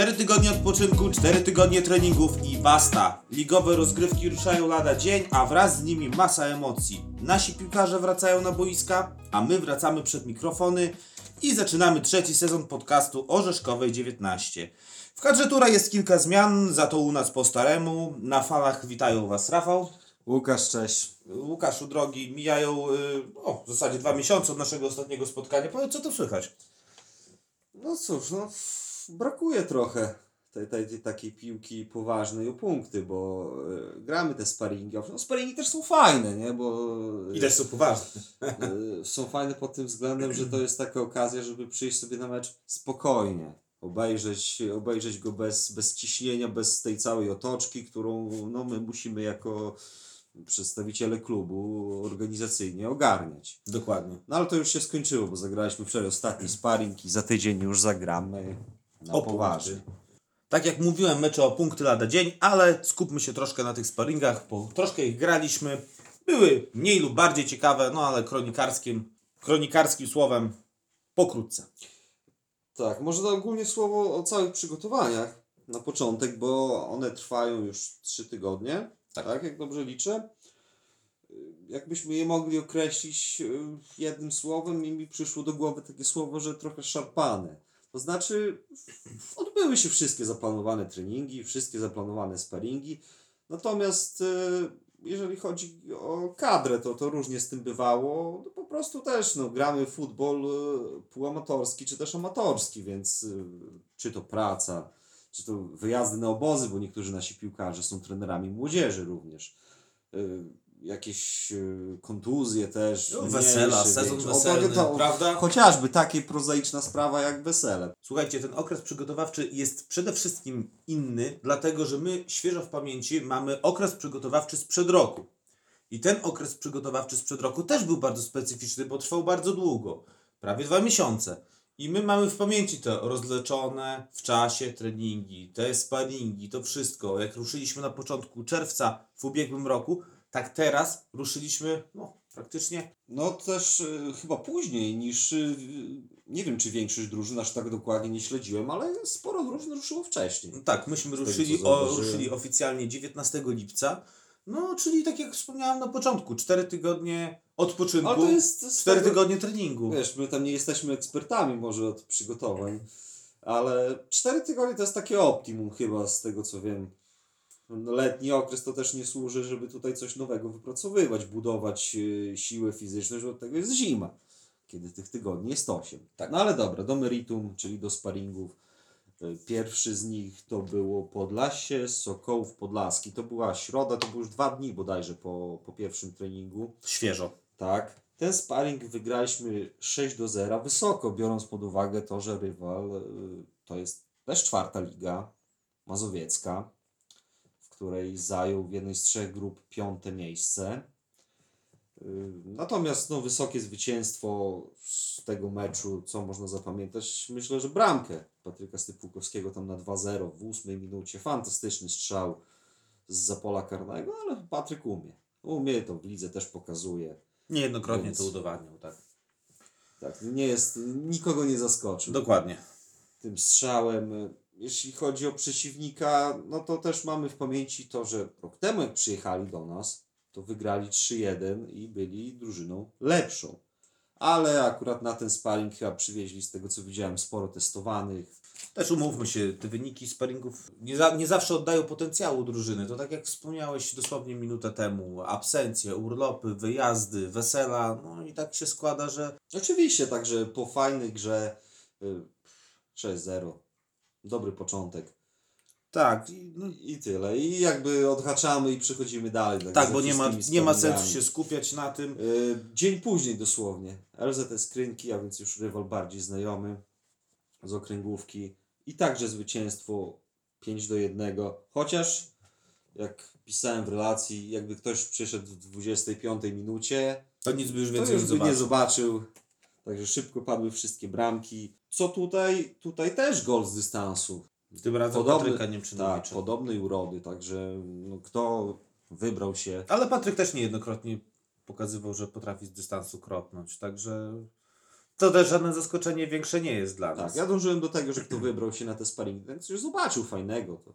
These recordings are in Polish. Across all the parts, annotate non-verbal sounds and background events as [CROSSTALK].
4 tygodnie odpoczynku, 4 tygodnie treningów i basta. Ligowe rozgrywki ruszają lada dzień, a wraz z nimi masa emocji. Nasi piłkarze wracają na boiska, a my wracamy przed mikrofony i zaczynamy trzeci sezon podcastu Orzeszkowej 19. W kadrze tura jest kilka zmian, za to u nas po staremu. Na falach witają Was Rafał. Łukasz, cześć. Łukaszu drogi, mijają y, o, w zasadzie dwa miesiące od naszego ostatniego spotkania. Powiedz, co tu słychać? No cóż, no brakuje trochę tej, tej, takiej piłki poważnej o punkty, bo y, gramy te sparingi. No sparingi też są fajne, nie? Bo I też są poważne. y, są fajne pod tym względem, że to jest taka okazja, żeby przyjść sobie na mecz spokojnie. Obejrzeć, obejrzeć go bez, bez ciśnienia, bez tej całej otoczki, którą no, my musimy jako przedstawiciele klubu organizacyjnie ogarniać. Dokładnie. No ale to już się skończyło, bo zagraliśmy wczoraj ostatni sparring i za tydzień już zagramy na O poważnie. Tak jak mówiłem, mecze o punkty lada dzień, ale skupmy się troszkę na tych sparingach, bo troszkę ich graliśmy. Były mniej lub bardziej ciekawe, no ale kronikarskim, kronikarskim słowem pokrótce. Tak, może ogólnie słowo o całych przygotowaniach na początek, bo one trwają już trzy tygodnie, tak. jak dobrze liczę. Jakbyśmy je mogli określić y, jednym słowem, i mi przyszło do głowy takie słowo, że trochę szarpane. To znaczy, odbyły się wszystkie zaplanowane treningi, wszystkie zaplanowane sparingi, natomiast y, jeżeli chodzi o kadrę, to, to różnie z tym bywało. No po prostu też no, gramy futbol y, półamatorski czy też amatorski, więc y, czy to praca, czy to wyjazdy na obozy, bo niektórzy nasi piłkarze są trenerami młodzieży również. Jakieś y, kontuzje też. No, wesela, sezon większe. weselny, to, prawda? Chociażby takie prozaiczna sprawa jak wesele. Słuchajcie, ten okres przygotowawczy jest przede wszystkim inny, dlatego że my świeżo w pamięci mamy okres przygotowawczy sprzed roku. I ten okres przygotowawczy sprzed roku też był bardzo specyficzny, bo trwał bardzo długo prawie dwa miesiące. I my mamy w pamięci te rozleczone w czasie treningi, te sparingi, to wszystko. Jak ruszyliśmy na początku czerwca w ubiegłym roku, tak teraz ruszyliśmy no, praktycznie No też y, chyba później niż, y, nie wiem czy większość drużyn, aż tak dokładnie nie śledziłem, ale sporo drużyn ruszyło wcześniej. No Tak, myśmy tego, ruszyli, co o, ruszyli oficjalnie 19 lipca. No, czyli tak jak wspomniałem na początku, 4 tygodnie odpoczynku, Ale to jest... z 4 tego- tygodnie treningu. Wiesz, my tam nie jesteśmy ekspertami może od przygotowań, ale 4 tygodnie to jest takie optimum chyba z tego co wiem. No, Letni okres to też nie służy, żeby tutaj coś nowego wypracowywać, budować y, siłę fizyczną, że od tego jest zima, kiedy tych tygodni jest 8. Tak. No ale dobra, do meritum, czyli do sparingów. Y, Pierwszy z nich to było Podlasie, Sokołów Podlaski. To była środa, to było już dwa dni bodajże po, po pierwszym treningu. Świeżo. Tak. Ten sparring wygraliśmy 6 do 0, wysoko, biorąc pod uwagę to, że rywal y, to jest też czwarta liga mazowiecka, której zajął w jednej z trzech grup piąte miejsce. Y, Natomiast no, wysokie zwycięstwo z tego meczu, co można zapamiętać, myślę, że bramkę Patryka Stypułkowskiego tam na 2-0 w ósmej minucie. Fantastyczny strzał z zapola karnego, ale Patryk umie. Umie to w lidze też pokazuje. Niejednokrotnie Więc- to udowadniał, tak. Tak, nie jest, nikogo nie zaskoczył Dokładnie. tym strzałem. Jeśli chodzi o przeciwnika, no to też mamy w pamięci to, że rok temu jak przyjechali do nas, to wygrali 3-1 i byli drużyną lepszą. Ale akurat na ten sparring chyba przywieźli z tego co widziałem sporo testowanych. Też umówmy się, te wyniki sparingów nie, za, nie zawsze oddają potencjału drużyny. To tak jak wspomniałeś dosłownie minutę temu, absencje, urlopy, wyjazdy, wesela, no i tak się składa, że Oczywiście, także po fajnej grze y, 6-0. Dobry początek. tak, i- no, I tyle. I jakby odhaczamy i przechodzimy dalej. tak, ze bo nie ma, nie ma sensu się skupiać na tym. Y, Dzień później dosłownie. LZS Krynki, a więc już rywal bardziej znajomy z okręgówki. I także zwycięstwo 5 do 1. Chociaż, jak pisałem w relacji, jakby ktoś przyszedł w 25 minucie, To nic by już to więcej już nie by nie zobaczył. Także szybko padły wszystkie bramki. Co tutaj? Tutaj też gol z dystansu. Tym razem Podobny- Patryka Tak, podobnej urody. Także no, kto wybrał się Ale Patryk też niejednokrotnie pokazywał, że potrafi z dystansu kropnąć. Także to też żadne zaskoczenie większe nie jest dla nas. Tak, ja dążyłem do tego, że kto wybrał się na te sparingi, ten coś zobaczył fajnego. To,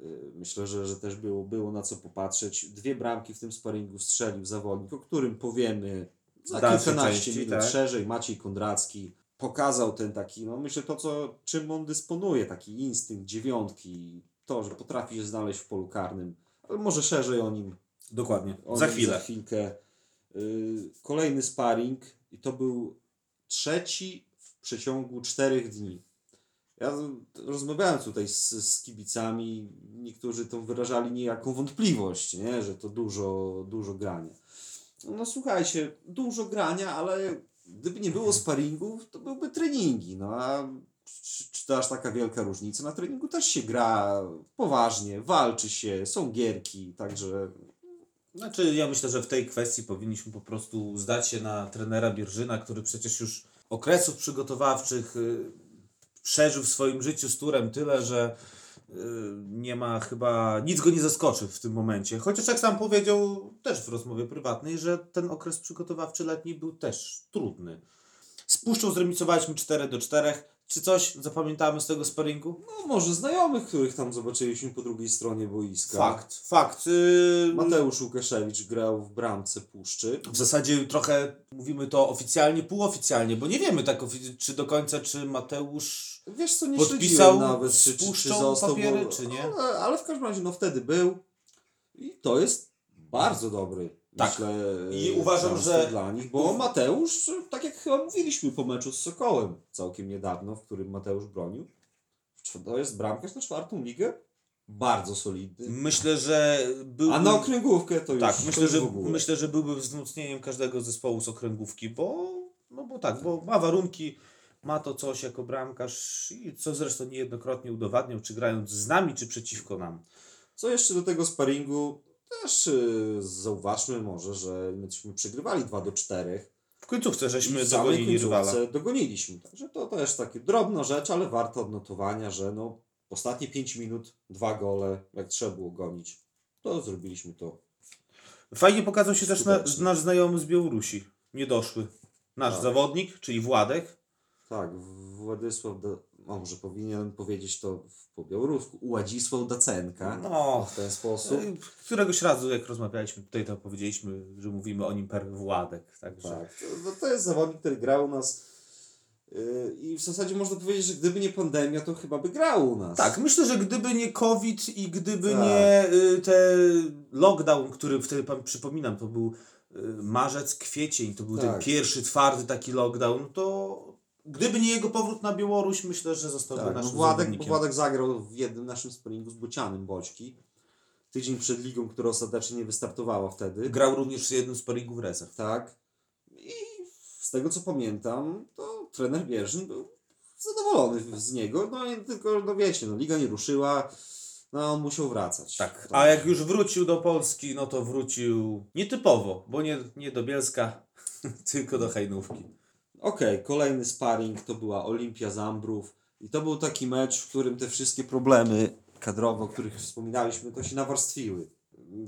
yy, myślę, że, że też było, było na co popatrzeć. Dwie bramki w tym sparingu strzelił zawodnik, o którym powiemy za kilkanaście części, minut tak. szerzej. Maciej Kondracki pokazał ten taki, no myślę to, co, czym on dysponuje, taki instynkt dziewiątki, to, że potrafi się znaleźć w polu karnym, ale może szerzej o nim Dokładnie. o Za nim chwilę. Za chwilkę. Yy, kolejny sparring i to był trzeci w przeciągu czterech dni. Ja rozmawiałem tutaj z, z kibicami, niektórzy to wyrażali niejaką wątpliwość, nie? że to dużo, dużo grania. No słuchajcie, dużo grania, ale gdyby nie było sparingów, to byłyby treningi. No a czy, czy to aż taka wielka różnica? Na treningu też się gra poważnie, walczy się, są gierki, także Znaczy, ja myślę, że w tej kwestii powinniśmy po prostu zdać się na trenera Bierżyna, który przecież już okresów przygotowawczych y, przeżył w swoim życiu z turem tyle, że nie ma chyba, nic go nie zaskoczy w tym momencie. Chociaż jak sam powiedział też w rozmowie prywatnej, że ten okres przygotowawczy letni był też trudny. Z Puszczą zremisowaliśmy 4 do 4. Czy coś zapamiętamy z tego sparingu? No może znajomych, których tam zobaczyliśmy po drugiej stronie boiska. Fakt, fakt. y, Mateusz Łukaszewicz grał w bramce Puszczy. W zasadzie trochę mówimy to oficjalnie, półoficjalnie, bo nie wiemy tak czy do końca, czy Mateusz. Wiesz co, nie Podpisał nawet, czy, czy, czy został, papiery, bo, czy nie? Ale, ale w każdym razie, no wtedy był i to jest bardzo dobry, Tak. myślę, I uważam, że- dla nich, bo Mateusz, tak jak chyba mówiliśmy po meczu z Sokołem całkiem niedawno, w którym Mateusz bronił, to jest bramkarz na czwartą ligę, bardzo solidny. Myślę, że był. A na okręgówkę to już Tak, myślę już że, myślę, że byłby wzmocnieniem każdego zespołu z okręgówki, bo. No bo tak, bo ma warunki, ma to coś jako bramkarz i co zresztą niejednokrotnie udowadniał, czy grając z nami, czy przeciwko nam. Co jeszcze do tego sparingu? Też yy, zauważmy może, że myśmy przegrywali 2 do 4. W końcówce żeśmy w samej dogonili rywala. dogoniliśmy. Także to też takie drobna rzecz, ale warto odnotowania, że no, ostatnie 5 minut, dwa gole, jak trzeba było gonić, to zrobiliśmy to. Fajnie pokazał się też na, nasz znajomy z Białorusi. Niedoszły. Nasz Tak. zawodnik, czyli Władek. Tak, Władysław, o, może powinienem powiedzieć to w- po białorusku, Ładzisław Dacenka. No, W ten sposób. Y, Któregoś razu, jak rozmawialiśmy tutaj, to powiedzieliśmy, że mówimy o nim per Władek. Także. Tak, to, to jest zawodnik, który grał u nas yy, i w zasadzie można powiedzieć, że gdyby nie pandemia, to chyba by grał u nas. Tak, myślę, że gdyby nie COVID i gdyby Tak. nie y, te lockdown, który wtedy pan przypominam, to był y, marzec, kwiecień, to był ten Tak. pierwszy twardy taki lockdown, to gdyby nie jego powrót na Białoruś, myślę, że zostałby Tak, no naszym Władek, bo. Władek zagrał w jednym naszym sparingu z Bocianem Boćki. Tydzień przed ligą, która ostatecznie nie wystartowała wtedy. Grał również w jednym z sparingów rezerw. Tak. I z tego co pamiętam, to trener Bierzyn był zadowolony z niego. No i tylko, no wiecie, no liga nie ruszyła, no on musiał wracać. Tak, a jak już wrócił do Polski, no to wrócił nietypowo, bo nie, nie do Bielska, [LAUGHS] tylko do Hajnówki. Okej, kolejny sparring to była Olimpia Zambrów i to był taki mecz, w którym te wszystkie problemy kadrowe, o których wspominaliśmy, to się nawarstwiły.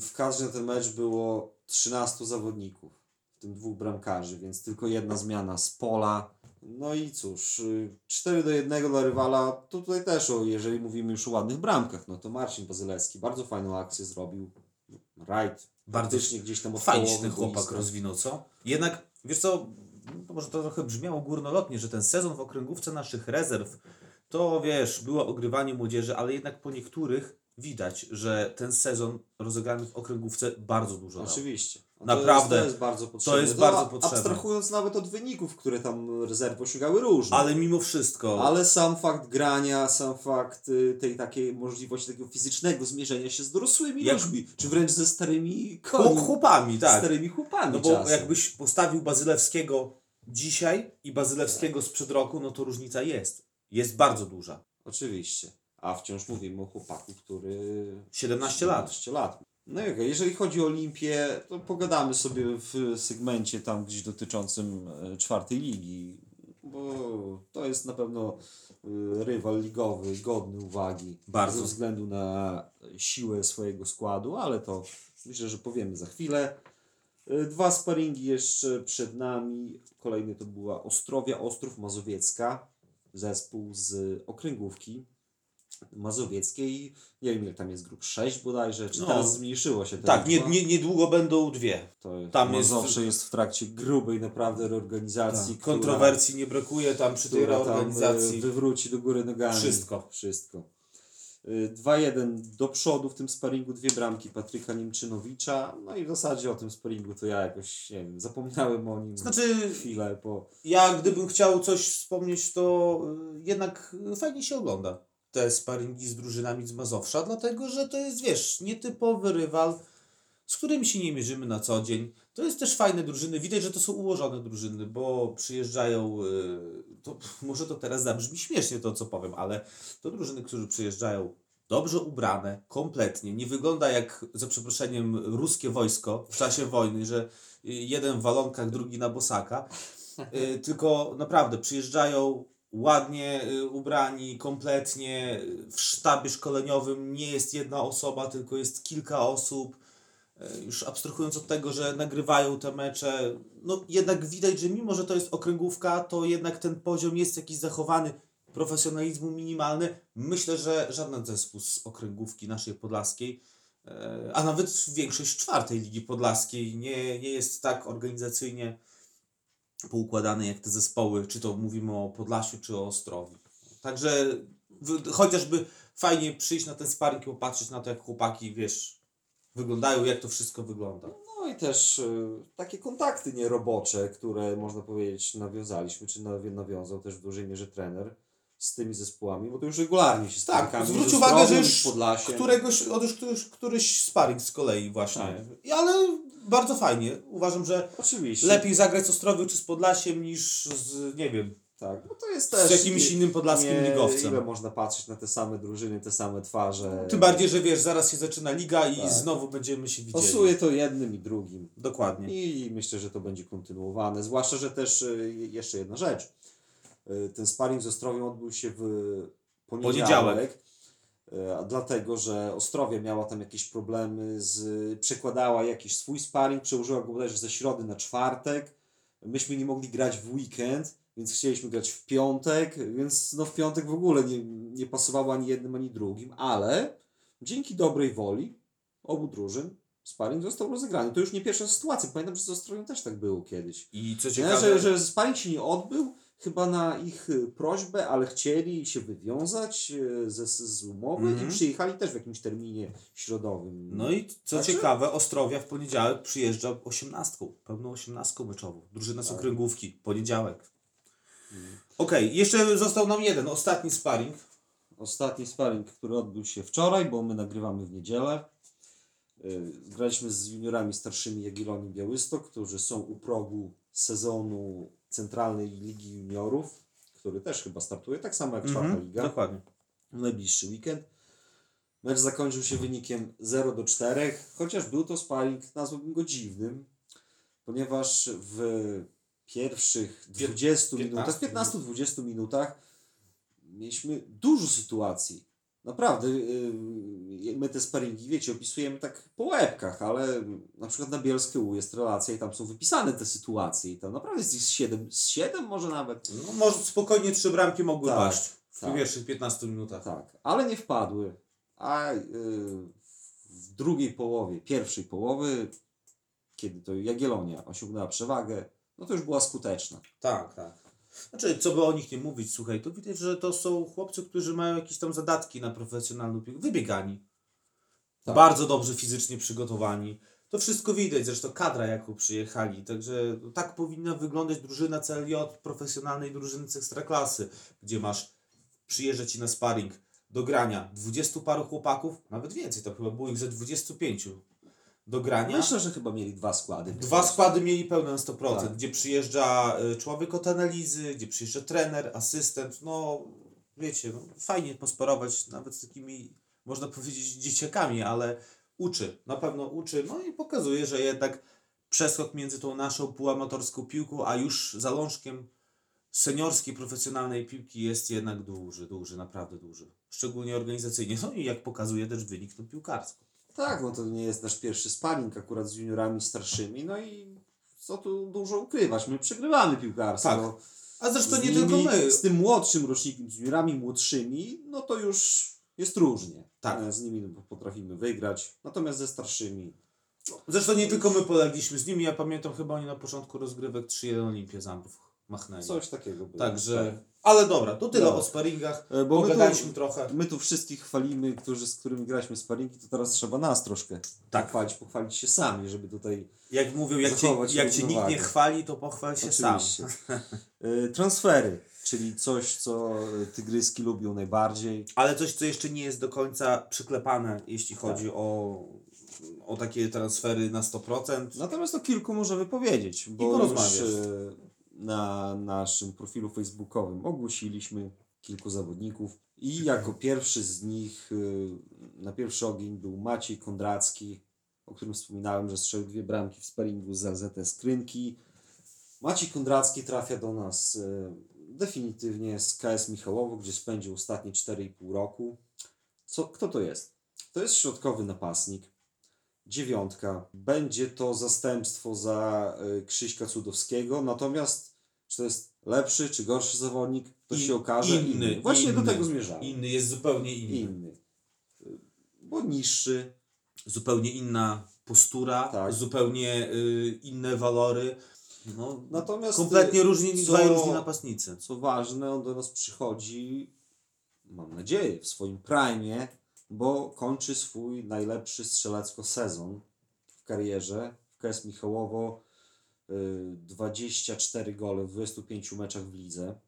W każdym ten mecz było 13 zawodników, w tym dwóch bramkarzy, więc tylko jedna zmiana z pola. No i cóż, y, 4 do 1 dla rywala, to tutaj też, o, jeżeli mówimy już o ładnych bramkach, no to Marcin Bazylewski bardzo fajną akcję zrobił. Right, Bardzo gdzieś tam od Fajnie się ten chłopak rozwinął, co? Jednak, wiesz co, to może to trochę brzmiało górnolotnie, że ten sezon w okręgówce naszych rezerw, to wiesz, było ogrywanie młodzieży, ale jednak po niektórych widać, że ten sezon rozegrany w okręgówce bardzo dużo. Oczywiście. No Naprawdę. To jest, to jest bardzo potrzebne. jest No, bardzo potrzebne. Abstrahując nawet od wyników, które tam rezerwy osiągały różne. Ale mimo wszystko, Ale sam fakt grania, sam fakt y, tej takiej możliwości takiego fizycznego zmierzenia się z dorosłymi Jak- ludźmi, czy wręcz ze starymi końmi, chłopami, tak. starymi chłopami No bo czasem. jakbyś postawił Bazylewskiego dzisiaj i Bazylewskiego sprzed roku, no to różnica jest. Jest bardzo duża. Oczywiście. A wciąż mówimy o chłopaku, który... 17 lat. 17 lat. No i okej, jeżeli chodzi o Olimpię, to pogadamy sobie w segmencie tam gdzieś dotyczącym e, czwartej ligi, bo to jest na pewno e, rywal ligowy, godny uwagi. Bardzo. Ze względu na siłę swojego składu, ale to myślę, że powiemy za chwilę. Y, Dwa sparingi jeszcze przed nami. Kolejny to była Ostrowia Ostrów Mazowiecka. Zespół z okręgówki mazowieckiej. Nie wiem ile tam jest grup, 6 bodajże, czy No. teraz zmniejszyło się. ta Tak, nie, liczba? nie, niedługo będą dwie. To tam jest- Mazowsze jest w trakcie grubej naprawdę reorganizacji. Tak. która- Kontrowersji nie brakuje tam przy tej tam, reorganizacji. wywróci do góry nogami. Wszystko. Wszystko. Y, 2-1 do przodu w tym sparingu, dwie bramki Patryka Niemczynowicza. No i w zasadzie o tym sparingu to ja jakoś, nie wiem, zapomniałem o nim Znaczy, chwilę po... ja gdybym chciał coś wspomnieć, to y, jednak fajnie się ogląda te sparingi z drużynami z Mazowsza, dlatego że to jest, wiesz, nietypowy rywal, z którym się nie mierzymy na co dzień. To jest też fajne drużyny. Widać, że to są ułożone drużyny, bo przyjeżdżają. y, To, [LAUGHS] może to teraz zabrzmi śmiesznie to, co powiem, ale to drużyny, które przyjeżdżają dobrze ubrane, kompletnie. Nie wygląda jak, za przeproszeniem, ruskie wojsko w czasie wojny, że y, jeden w walonkach, drugi na bosaka. Y, Tylko naprawdę przyjeżdżają ładnie y, ubrani, kompletnie. W sztabie szkoleniowym nie jest jedna osoba, tylko jest kilka osób. Y, Już abstrahując od tego, że nagrywają te mecze, no jednak widać, że mimo, że to jest okręgówka, to jednak ten poziom jest jakiś zachowany, profesjonalizmu minimalny. Myślę, że żaden zespół z okręgówki naszej podlaskiej, e, a nawet większość czwartej Ligi Podlaskiej nie, nie jest tak organizacyjnie poukładany jak te zespoły, czy to mówimy o Podlasiu, czy o Ostrowi. Także w, chociażby fajnie przyjść na ten sparring i popatrzeć na to, jak chłopaki, wiesz, wyglądają, jak to wszystko wygląda. No i też y, takie kontakty nierobocze, które można powiedzieć nawiązaliśmy, czy nawi- nawiązał też w dużej mierze trener z tymi zespołami, bo to już regularnie się Tak, zwróć uwagę, że już któregoś, otóż któryś, któryś sparring z kolei właśnie. I Ale bardzo fajnie. Uważam, że Oczywiście. lepiej zagrać z Ostrowiu czy z Podlasiem niż z, nie wiem, Tak, no to jest z też... jakimś nie- innym podlaskim nie, ligowcem. Ile można patrzeć na te same drużyny, te same twarze. Tym bardziej, że wiesz, zaraz się zaczyna liga i Tak. znowu będziemy się widzieli. Pasuje to jednym i drugim. Dokładnie. I myślę, że to będzie kontynuowane. Zwłaszcza, że też y, jeszcze jedna rzecz. Y, Ten sparring z Ostrowią odbył się w poniedziałek. Poniedziałek. A dlatego, że Ostrowia miała tam jakieś problemy, z, przekładała jakiś swój sparring, przełożyła go bodajże ze środy na czwartek. Myśmy nie mogli grać w weekend, więc chcieliśmy grać w piątek, więc no w piątek w ogóle nie, nie pasowało ani jednym, ani drugim, ale dzięki dobrej woli obu drużyn sparring został rozegrany. To już nie pierwsza sytuacja. Pamiętam, że z Ostrowią też tak było kiedyś. I co Nie, ciekawe, że, że sparring się nie odbył, chyba na ich y, prośbę, ale chcieli się wywiązać y, ze, z umowy Mhm. i przyjechali też w jakimś terminie środowym. No i co Znaczy- ciekawe, Ostrowia w poniedziałek przyjeżdża osiemnastką, pełną osiemnastką meczową. Drużyna z Tak. okręgówki, poniedziałek. Mhm. Okej, jeszcze został nam jeden, ostatni sparring. Ostatni sparring, który odbył się wczoraj, bo my nagrywamy w niedzielę. Y, Graliśmy z juniorami starszymi Jagiellonii Białystok, którzy są u progu sezonu Centralnej Ligi Juniorów, który też chyba startuje, tak samo jak czwarta Mhm, liga. Dokładnie. w najbliższy weekend. Mecz zakończył się wynikiem 0 do 4, chociaż był to sparring, nazwałbym go dziwnym, ponieważ w pierwszych 20 minutach, 15 15-20 minutach mieliśmy dużo sytuacji. Naprawdę, my te sparingi, wiecie, opisujemy tak po łebkach, ale na przykład na Bielskie U jest relacja i tam są wypisane te sytuacje i tam naprawdę jest ich z 7, z 7 może nawet. No, może spokojnie trzy bramki mogły Tak, paść w tak. pierwszych 15 minutach. Tak, ale nie wpadły. A yy, w drugiej połowie, pierwszej połowy, kiedy to Jagiellonia osiągnęła przewagę, no to już była skuteczna. Tak, tak. Znaczy, co by o nich nie mówić, słuchaj, to widać, że to są chłopcy, którzy mają jakieś tam zadatki na profesjonalną piłkę. Wybiegani. Tak. Bardzo dobrze fizycznie przygotowani. To wszystko widać, zresztą kadra, jaką przyjechali. Także tak powinna wyglądać drużyna CLJ profesjonalnej drużyny z ekstraklasy, gdzie masz przyjeżdża ci na sparring do grania 20 paru chłopaków, nawet więcej, to chyba było ich ze 25 do grania. Myślę, że chyba mieli dwa składy. Dwa składy mieli pełne na 100%, Tak. gdzie przyjeżdża y, człowiek od analizy, gdzie przyjeżdża trener, asystent, no wiecie, no, fajnie posparować nawet z takimi, można powiedzieć, dzieciakami, ale uczy, na pewno uczy, no i pokazuje, że jednak przeskok między tą naszą półamatorską piłką, a już zalążkiem seniorskiej, profesjonalnej piłki jest jednak duży, duży, naprawdę duży. Szczególnie organizacyjnie, no i jak pokazuje też wynik, to piłkarsko. Tak, no to nie jest nasz pierwszy sparring akurat z juniorami starszymi, no i co tu dużo ukrywać, my przegrywamy piłkarstwo. Tak. No, A zresztą nie nimi, tylko my. Z tym młodszym rocznikiem, z juniorami młodszymi, no to już jest różnie. Tak. E, Z nimi potrafimy wygrać, natomiast ze starszymi Zresztą nie tylko my polegliśmy z nimi. Ja pamiętam chyba oni na początku rozgrywek 3-1 Olimpię Zampów machnęli. coś takiego było. Także, ale dobra, to tyle No. o sparingach. E, Bo my Pogadaliśmy tu, trochę. my tu wszystkich chwalimy, którzy, z którymi graliśmy sparingi, to teraz trzeba nas troszkę Tak. pochwalić, pochwalić się sami, żeby tutaj Jak mówią, jak cię, jak cię nikt nie chwali, to pochwal się sam. Oczywiście. E, Transfery, czyli coś, co tygryski lubią najbardziej. Ale coś, co jeszcze nie jest do końca przyklepane, jeśli Tak. chodzi o, o takie transfery na 100%. Natomiast o kilku możemy powiedzieć, bo porozmawiasz. już e, na naszym profilu facebookowym ogłosiliśmy kilku zawodników i jako pierwszy z nich e, na pierwszy ogień był Maciej Kondracki, o którym wspominałem, że strzelił dwie bramki w sparingu z LZS Krynki. Maciej Kondracki trafia do nas e, definitywnie z KS Michałowo, gdzie spędził ostatnie 4,5 roku. Co, kto to jest? To jest środkowy napastnik dziewiątka. Będzie to zastępstwo za y, Krzyśka Cudowskiego, natomiast czy to jest lepszy czy gorszy zawodnik, to In- się okaże. inny, Właśnie do inny. tego zmierzałem. Inny jest zupełnie inny. Inny. Y, Bo niższy. Zupełnie inna postura, Tak. zupełnie y, inne walory. No, Natomiast kompletnie różni, co- dwaj różni napastnicy. Co ważne, on do nas przychodzi, mam nadzieję, w swoim prime, bo kończy swój najlepszy strzelecko sezon w karierze. W KS Michałowo y, 24 gole w 25 meczach w lidze.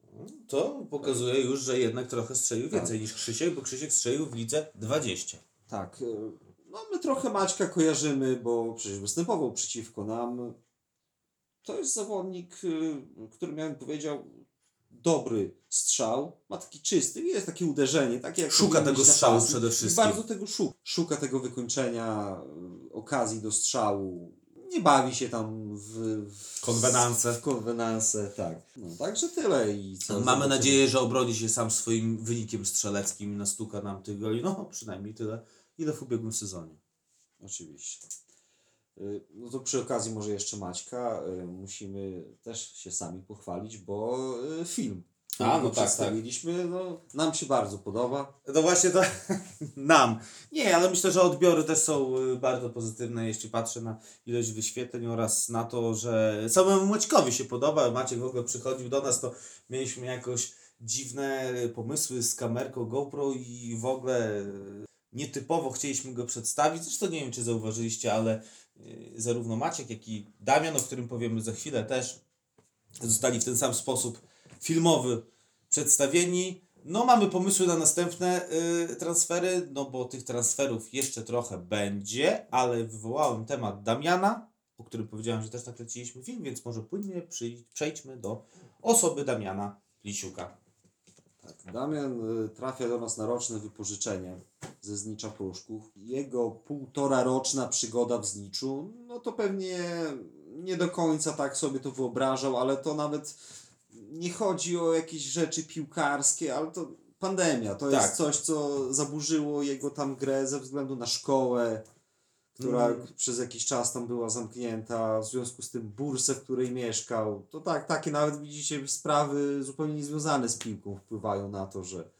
To pokazuje już, że jednak trochę strzelił Tak. więcej niż Krzysiek, bo Krzysiek strzelił w lidze 20. Tak, y, no my trochę Maćka kojarzymy, bo przecież występował przeciwko nam. To jest zawodnik, y, który miałem powiedział, dobry strzał, ma taki czysty, jest takie uderzenie, takie jak Szuka tego strzału przede wszystkim. bardzo tego szuka. Szuka tego wykończenia, y, okazji do strzału. Nie bawi się tam w, w Konwenanse. W konwenanse, tak. No, także tyle i co. Mamy nadzieję, że obroni się sam swoim wynikiem strzeleckim i nastuka nam tych goli. No, przynajmniej tyle, ile w ubiegłym sezonie. Oczywiście. Y, No to przy okazji może jeszcze Maćka y, musimy też się sami pochwalić, bo y, film, A, no tak, przedstawiliśmy, no, nam się bardzo podoba. No właśnie to [LAUGHS] nam. Nie, ale myślę, że odbiory też są bardzo pozytywne, jeśli patrzę na ilość wyświetleń oraz na to, że samemu Maćkowi się podoba. Maciek w ogóle przychodził do nas, to mieliśmy jakoś dziwne pomysły z kamerką GoPro i w ogóle nietypowo chcieliśmy go przedstawić. Zresztą nie wiem, czy zauważyliście, ale zarówno Maciek, jak i Damian, o którym powiemy za chwilę też, zostali w ten sam sposób filmowy przedstawieni. No, mamy pomysły na następne y, transfery, no bo tych transferów jeszcze trochę będzie, ale wywołałem temat Damiana, o którym powiedziałem, że też nakręciliśmy film, więc może płynnie przyj- przejdźmy do osoby Damiana Lisiuka. Tak, Damian y, trafia do nas na roczne wypożyczenie ze Znicza Pruszków. Jego półtora roczna przygoda w Zniczu, no to pewnie nie do końca tak sobie to wyobrażał, ale to nawet nie chodzi o jakieś rzeczy piłkarskie, ale to pandemia. To Tak. jest coś, co zaburzyło jego tam grę ze względu na szkołę, która Mm. przez jakiś czas tam była zamknięta, w związku z tym bursę, w której mieszkał. To tak, takie nawet widzicie sprawy zupełnie niezwiązane z piłką wpływają na to, że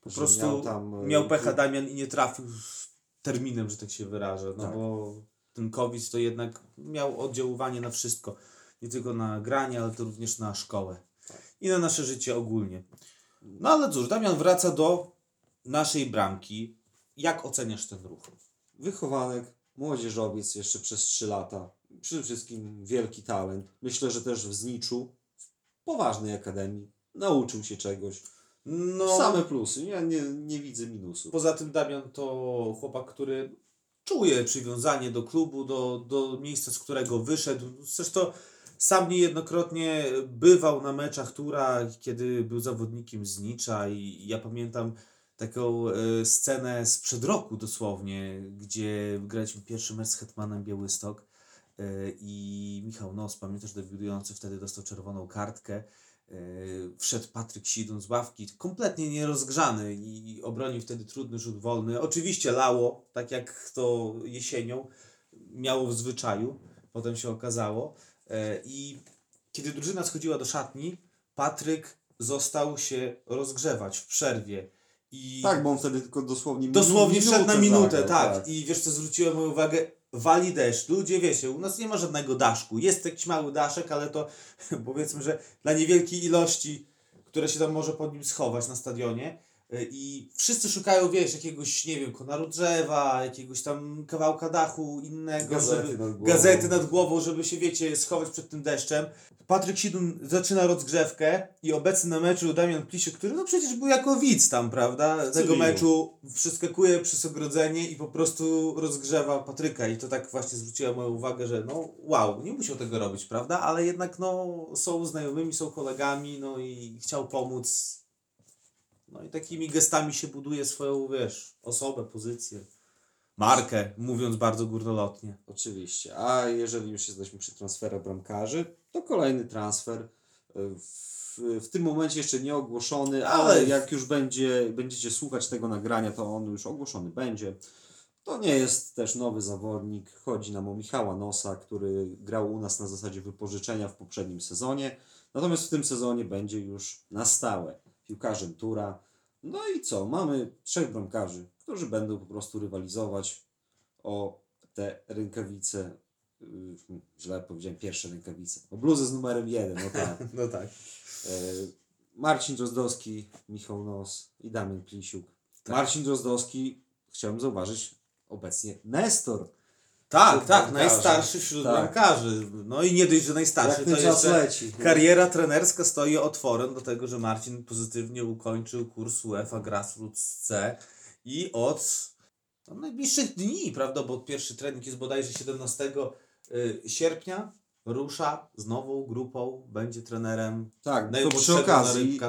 Po że prostu miał tam e, miał pecha Damian i nie trafił z terminem, że tak się wyrażę, no Tak. bo ten COVID to jednak miał oddziaływanie na wszystko. Nie tylko na granie, ale to również na szkołę. I na nasze życie ogólnie. No ale cóż, Damian wraca do naszej bramki. Jak oceniasz ten ruch? Wychowanek, młodzieżowiec jeszcze przez 3 lata. Przede wszystkim wielki talent. Myślę, że też w Zniczu, w poważnej akademii, nauczył się czegoś. No, Same plusy, ja nie, nie widzę minusów. Poza tym Damian to chłopak, który czuje przywiązanie do klubu, do, do miejsca, z którego wyszedł. Zresztą sam niejednokrotnie bywał na meczach Tura, kiedy był zawodnikiem z Nicza i ja pamiętam taką e, scenę sprzed roku dosłownie, gdzie graliśmy pierwszy mecz z Hetmanem Białystok e, i Michał Nos, pamiętasz, debiutujący wtedy dostał czerwoną kartkę Yy, Wszedł Patryk Sidon z ławki, kompletnie nierozgrzany i obronił wtedy trudny rzut wolny. Oczywiście lało, tak jak to jesienią miało w zwyczaju, potem się okazało. I kiedy drużyna schodziła do szatni, Patryk został się rozgrzewać w przerwie. I Tak, bo on wtedy tylko dosłownie Dosłownie wszedł na minutę, zagrał, tak. I wiesz co, zwróciłem moją uwagę, wali deszcz. Ludzie, wiecie, u nas nie ma żadnego daszku. Jest jakiś mały daszek, ale to [LAUGHS] powiedzmy, że dla niewielkiej ilości, które się tam może pod nim schować na stadionie. Y, I wszyscy szukają, wiesz, jakiegoś, nie wiem, konaru drzewa, jakiegoś tam kawałka dachu innego, Gazety żeby, nad głową. gazety nad głową, żeby się, wiecie, schować przed tym deszczem. Patryk Sidun zaczyna rozgrzewkę i obecny na meczu Damian Plisiuk, który no przecież był jako widz tam, prawda, tego meczu, przeskakuje przez ogrodzenie i po prostu rozgrzewa Patryka i to tak właśnie zwróciło moją uwagę, że no wow, nie musiał tego robić, prawda, ale jednak no są znajomymi, są kolegami, no i chciał pomóc. No i takimi gestami się buduje swoją, wiesz, osobę, pozycję, markę, mówiąc bardzo górnolotnie. Oczywiście. A jeżeli już jesteśmy przy transferach bramkarzy, to kolejny transfer. e, W, w tym momencie jeszcze nie ogłoszony, ale, Ale- jak już będzie, będziecie słuchać tego nagrania, to on już ogłoszony będzie. To nie jest też nowy zawodnik. Chodzi nam o Michała Nosa, który grał u nas na zasadzie wypożyczenia w poprzednim sezonie. Natomiast w tym sezonie będzie już na stałe piłkarzem Tura. No i co? Mamy trzech bramkarzy, którzy będą po prostu rywalizować o te rękawice. yy, Źle powiedziałem, pierwsze rękawice. O bluzę z numerem jeden, no tak. [LAUGHS] No tak. E, Marcin Drozdowski, Michał Nos i Damian Plisiuk. Tak. Marcin Drozdowski, chciałem zauważyć, obecnie Nestor. Tak, Wśród tak, bramkarzy. najstarszy wśród Tak. bramkarzy. No i nie dość, że najstarszy, Jak to jeszcze leci. kariera trenerska stoi otworem do tego, że Marcin pozytywnie ukończył kurs UEFA Grassroots C i od no, najbliższych dni, prawda, bo pierwszy trening jest bodajże 17 y, sierpnia, rusza z nową grupą, będzie trenerem Tak, to przy okazji,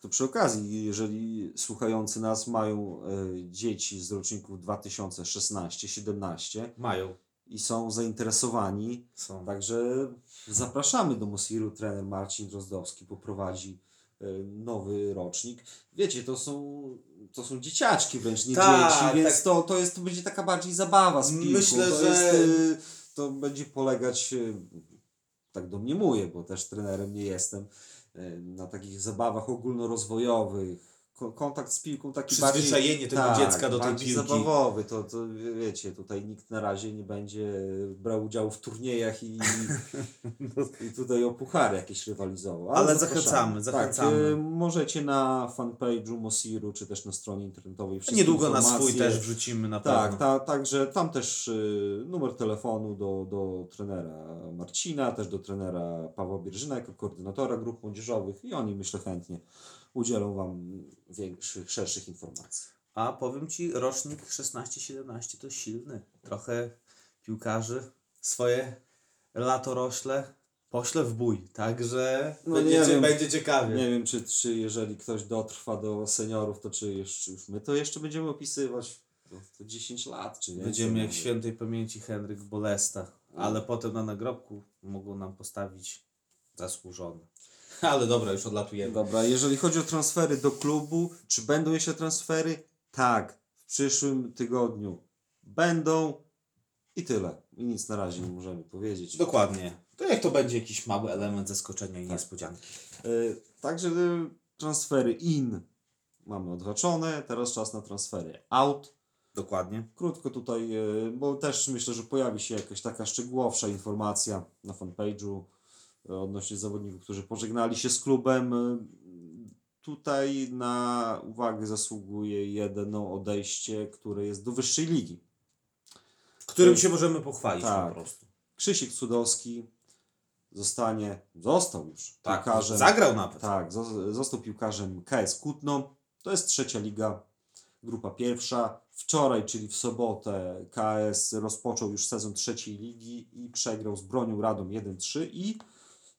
to przy okazji, jeżeli słuchający nas mają e, dzieci z roczników 2016-17 Mają, i są zainteresowani, są. Także zapraszamy do Mosiru. Trener Marcin Drozdowski poprowadzi e, nowy rocznik. Wiecie, to są, to są dzieciaczki wręcz, nie Tak, dzieci, więc tak. to, to, jest, to będzie taka bardziej zabawa z piłką. Myślę, to, że- jest, e, to będzie polegać, e, tak domniemuję, bo też trenerem nie jestem, e, na takich zabawach ogólnorozwojowych. Ko- Kontakt z piłką taki bardziej Przyzwyczajenie tego tak, dziecka do tej bardziej piłki. zabawowy, to, to wie- wiecie, tutaj nikt na razie nie będzie brał udziału w turniejach i, [LAUGHS] i tutaj o puchary jakieś rywalizował. Ale zapraszamy. zachęcamy, zachęcamy. Tak, e, możecie na fanpage'u Mosiru, czy też na stronie internetowej wszystkie Niedługo na swój też wrzucimy na pewno. Tak, ta, także tam też y, numer telefonu do, do trenera Marcina, też do trenera Pawła Bierżyna jako koordynatora grup młodzieżowych i oni myślę chętnie udzielą Wam większych, szerszych informacji. A powiem Ci, rocznik 16-17 to silny. Trochę piłkarzy swoje latorośle pośle w bój. Także No nie będzie, wiem. będzie ciekawie. Nie wiem, czy, czy jeżeli ktoś dotrwa do seniorów, to czy jeszcze, już my to jeszcze będziemy opisywać to, to 10 lat, czy więcej. Będziemy jak świętej pamięci Henryk Bolesta. Ale potem na nagrobku mogą nam postawić zasłużony. [LAUGHS] Ale dobra, już odlatujemy. Dobra, jeżeli chodzi o transfery do klubu, czy będą jeszcze transfery? Tak, w przyszłym tygodniu będą i tyle. I nic na razie nie możemy powiedzieć. Dokładnie. To jak to będzie jakiś mały element zaskoczenia Tak. i niespodzianki. Y, Także y, transfery in mamy odhaczone, teraz czas na transfery out. Dokładnie. Krótko tutaj, y, bo też myślę, że pojawi się jakaś taka szczegółowsza informacja na fanpage'u odnośnie zawodników, którzy pożegnali się z klubem. Tutaj na uwagę zasługuje jedno odejście, które jest do wyższej ligi. Którym się możemy pochwalić Tak. po prostu. Krzysiek Cudowski zostanie, został już Tak, piłkarzem. zagrał nawet. Tak, zo- został piłkarzem KS Kutno. To jest trzecia liga, grupa pierwsza. Wczoraj, czyli w sobotę, KS rozpoczął już sezon trzeciej ligi i przegrał z Bronią Radom 1-3 i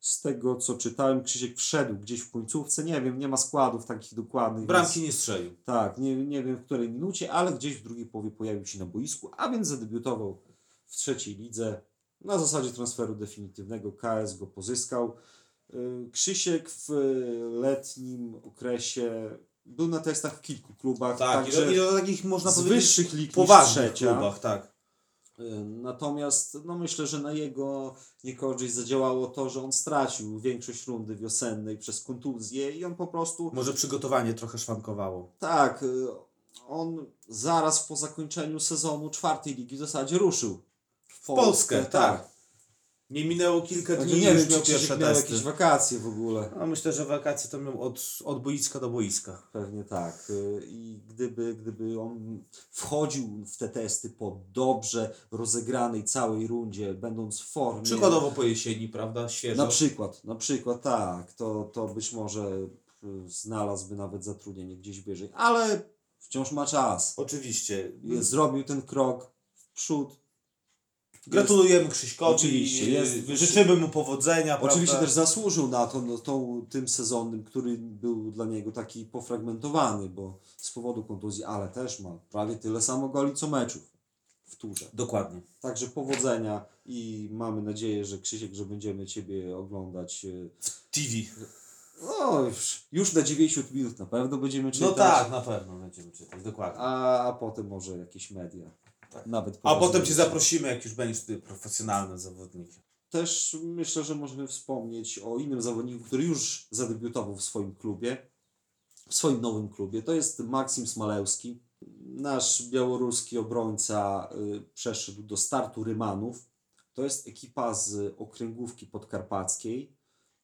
z tego co czytałem, Krzysiek wszedł gdzieś w końcówce, nie wiem, nie ma składów takich dokładnych. Bramki więc- nie strzelił. tak, nie, nie wiem w której minucie, ale gdzieś w drugiej połowie pojawił się na boisku, a więc zadebiutował w trzeciej lidze. Na zasadzie transferu definitywnego KS go pozyskał. Y, Krzysiek w letnim okresie był na testach w kilku klubach, Tak, także i do, i do takich można powiedzieć wyższych lig poważnych klubach, tak. Y, Natomiast no myślę, że na jego niekorzyść zadziałało to, że on stracił większość rundy wiosennej przez kontuzję i on po prostu Może przygotowanie trochę szwankowało. tak, y, on zaraz po zakończeniu sezonu czwartej ligi w zasadzie ruszył w Polskę, tak. Nie minęło kilka Także dni nie już miał pierwsze miał testy. jakieś wakacje w ogóle. No, myślę, że wakacje to miał od, od boiska do boiska. Pewnie tak. Y, I gdyby, gdyby on wchodził w te testy po dobrze rozegranej całej rundzie, będąc w formie. Przykładowo po jesieni, prawda? Świeżo. Na przykład, na przykład tak, to, to być może y, znalazłby nawet zatrudnienie gdzieś wyżej, ale wciąż ma czas. Oczywiście. Zrobił ten krok w przód. Gratulujemy Krzyśkowi. Oczywiście, jest- Życzymy mu powodzenia. Oczywiście prawda? też zasłużył na to no, tą, tym sezonem, który był dla niego taki pofragmentowany, bo z powodu kontuzji, ale też ma prawie tyle samo goli co meczów w turze. Dokładnie. Także powodzenia i mamy nadzieję, że Krzysiek, że będziemy Ciebie oglądać. y, TV. No, już, już na 90 minut na pewno będziemy czytać. No tak, na pewno będziemy czytać, dokładnie. A, a potem może jakieś media. Tak. Nawet A potem. Cię zaprosimy, jak już będziesz ty profesjonalnym zawodnikiem. Też myślę, że możemy wspomnieć o innym zawodniku, który już zadebiutował w swoim klubie, w swoim nowym klubie. To jest Maksim Smalewski. Nasz białoruski obrońca y, przeszedł do startu Rymanów. To jest ekipa z okręgówki podkarpackiej,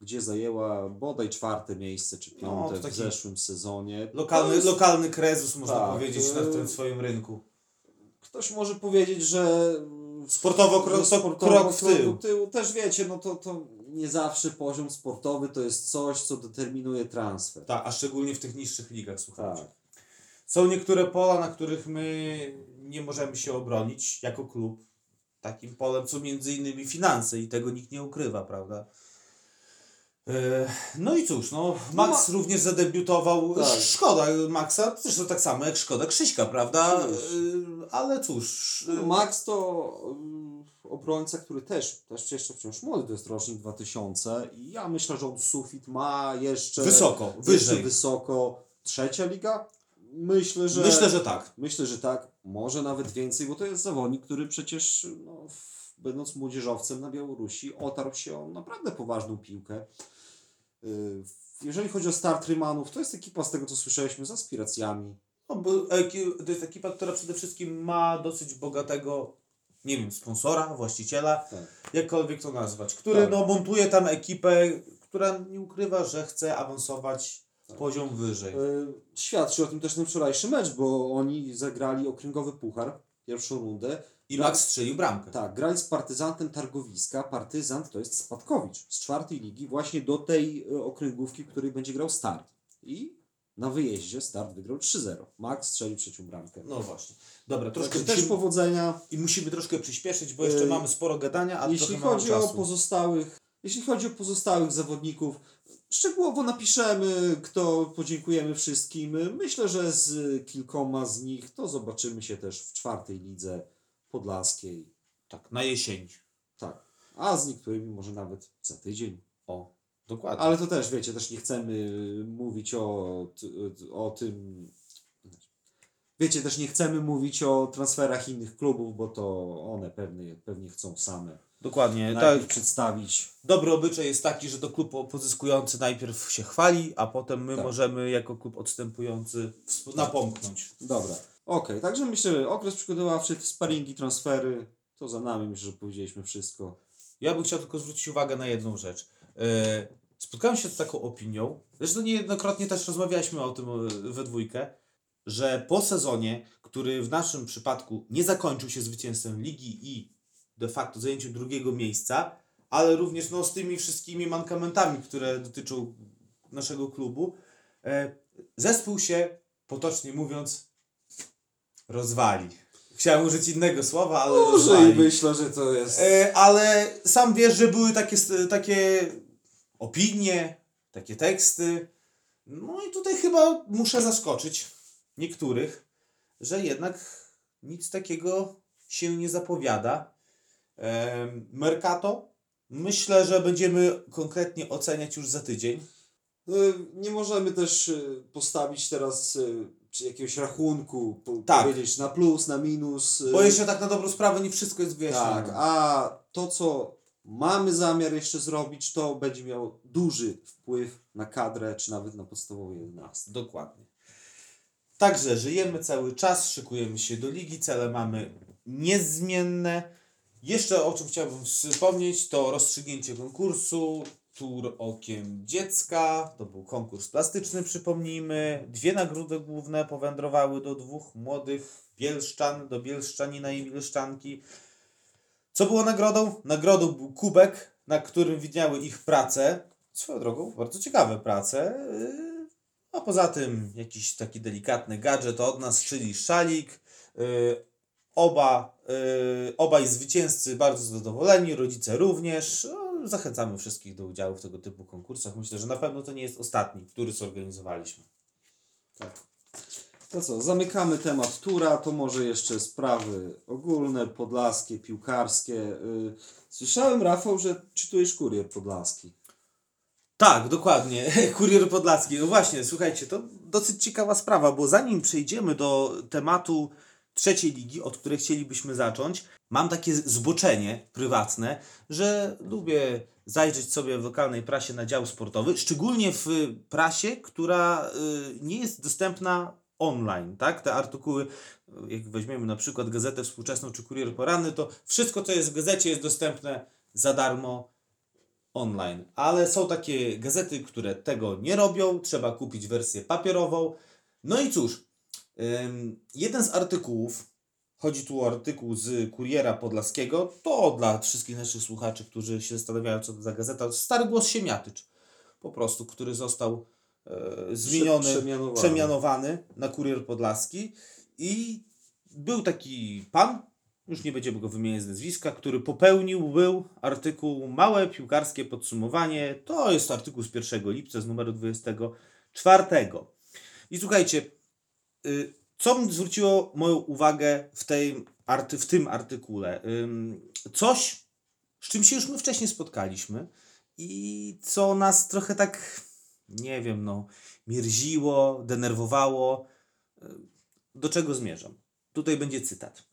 gdzie zajęła bodaj czwarte miejsce czy No, piąte to w taki zeszłym sezonie. To Lokalny, jest- lokalny krezus, można Tak, powiedzieć, na tym swoim rynku. Ktoś może powiedzieć, że Sportowo krok, że to krok w tył. tyłu. Też wiecie, no to, to nie zawsze poziom sportowy to jest coś, co determinuje transfer. Tak, a szczególnie w tych niższych ligach, słuchajcie. Tak. Są niektóre pola, na których my nie możemy się obronić jako klub. Takim polem są między innymi finanse i tego nikt nie ukrywa, prawda? E, No i cóż, no, Max ma- również zadebiutował. Tak. Szkoda Maxa, zresztą tak samo jak szkoda Krzyśka, prawda? E, Ale cóż. e, Max to obrońca, który też, też jeszcze wciąż młody, to jest rocznik 2000 i ja myślę, że on sufit ma jeszcze Wysoko, wyżej. wysoko. Trzecia liga? Myślę, że Myślę, że tak. Myślę, że tak, może nawet więcej, bo to jest zawodnik, który przecież, no, będąc młodzieżowcem na Białorusi, otarł się o naprawdę poważną piłkę. Yy, Jeżeli chodzi o start Rymanów, to jest ekipa, z tego co słyszeliśmy, z aspiracjami. No, bo to jest ekipa, która przede wszystkim ma dosyć bogatego, nie wiem, sponsora, właściciela, Tak. jakkolwiek to nazwać, który Tak. no, montuje tam ekipę, która nie ukrywa, że chce awansować Tak. poziom wyżej. Yy, Świadczy o tym też ten wczorajszy mecz, bo oni zagrali okręgowy puchar, pierwszą rundę. I Max strzelił bramkę. Tak, grali z partyzantem Targowiska. Partyzant to jest Spadkowicz z czwartej ligi, właśnie do tej e, okręgówki, w której będzie grał start. I na wyjeździe start wygrał 3-0. Max strzelił trzecią bramkę. No właśnie. Dobra, troszkę Także też powodzenia. i musimy troszkę przyspieszyć, bo jeszcze Yy, mamy sporo gadania, a Jeśli chodzi o pozostałych, jeśli chodzi o pozostałych zawodników, szczegółowo napiszemy, kto podziękujemy wszystkim. Myślę, że z kilkoma z nich to zobaczymy się też w czwartej lidze podlaskiej. Tak, na jesień. Tak. A z niektórymi może nawet za tydzień. O, dokładnie. Ale to też, wiecie, też nie chcemy mówić o, t- o tym. Wiecie, też nie chcemy mówić o transferach innych klubów, bo to one pewnie, pewnie chcą same Dokładnie, najpierw tak. przedstawić. Dobry obyczaj jest taki, że to klub pozyskujący najpierw się chwali, a potem my Tak. możemy jako klub odstępujący napomknąć. Dobra. Okej, także myślę, okres przygotowawczy, sparingi, transfery, to za nami, myślę, że powiedzieliśmy wszystko. Ja bym chciał tylko zwrócić uwagę na jedną rzecz. E, Spotkałem się z taką opinią, zresztą niejednokrotnie też rozmawialiśmy o tym e, we dwójkę, że po sezonie, który w naszym przypadku nie zakończył się zwycięstwem ligi i de facto zajęciem drugiego miejsca, ale również no, z tymi wszystkimi mankamentami, które dotyczą naszego klubu, e, zespół się, potocznie mówiąc, rozwali. Chciałem użyć innego słowa, ale i myślę, że to jest. E, ale sam wiesz, że były takie, takie opinie, takie teksty. No i tutaj chyba muszę zaskoczyć niektórych, że jednak nic takiego się nie zapowiada. Em, Mercato Myślę, że będziemy konkretnie oceniać już za tydzień. Y, Nie możemy też y, postawić teraz y, czy jakiegoś rachunku, po, Tak. powiedzieć na plus, na minus. y, Bo jeszcze tak na dobrą sprawę nie wszystko jest wyjaśnione. Tak, a to co mamy zamiar jeszcze zrobić, to będzie miało duży wpływ na kadrę, czy nawet na podstawową 11. Dokładnie. Także żyjemy cały czas, szykujemy się do ligi, cele mamy niezmienne. Jeszcze o czym chciałbym wspomnieć, to rozstrzygnięcie konkursu Tur Okiem Dziecka. To był konkurs plastyczny, przypomnijmy. Dwie nagrody główne powędrowały do dwóch młodych Bielszczan, do Bielszczanina i Bielszczanki. Co było nagrodą? Nagrodą był kubek, na którym widniały ich prace. Swoją drogą, bardzo ciekawe prace. Yy, A poza tym jakiś taki delikatny gadżet od nas, czyli szalik. Yy, Oba, yy, obaj zwycięzcy bardzo zadowoleni, rodzice również. Zachęcamy wszystkich do udziału w tego typu konkursach. Myślę, że na pewno to nie jest ostatni, który zorganizowaliśmy. To co, zamykamy temat tura, to może jeszcze sprawy ogólne, podlaskie, piłkarskie. Y, Słyszałem, Rafał, że czytujesz kurier podlaski. Tak, dokładnie. [LAUGHS] Kurier Podlaski. No właśnie, słuchajcie, to dosyć ciekawa sprawa, bo zanim przejdziemy do tematu trzeciej ligi, od której chcielibyśmy zacząć, mam takie zboczenie prywatne, że lubię zajrzeć sobie w lokalnej prasie na dział sportowy, szczególnie w prasie, która y, nie jest dostępna online, tak? Te artykuły, jak weźmiemy na przykład Gazetę Współczesną czy Kurier Poranny, to wszystko, co jest w gazecie jest dostępne za darmo online. Ale są takie gazety, które tego nie robią, trzeba kupić wersję papierową. No i cóż, jeden z artykułów, chodzi tu o artykuł z Kuriera Podlaskiego, to dla wszystkich naszych słuchaczy, którzy się zastanawiają, co to za gazeta, Stary Głos Siemiatycz, po prostu, który został e, zmieniony, przemianowany. przemianowany na Kurier Podlaski i był taki pan, już nie będziemy go wymieniać z nazwiska, który popełnił był artykuł Małe piłkarskie podsumowanie. To jest artykuł z 1 lipca z numeru 24. I słuchajcie, co mi zwróciło moją uwagę w, tej arty, w tym artykule? Coś, z czym się już my wcześniej spotkaliśmy i co nas trochę tak, nie wiem, no, mierziło, denerwowało. Y, Do czego zmierzam? Tutaj będzie cytat.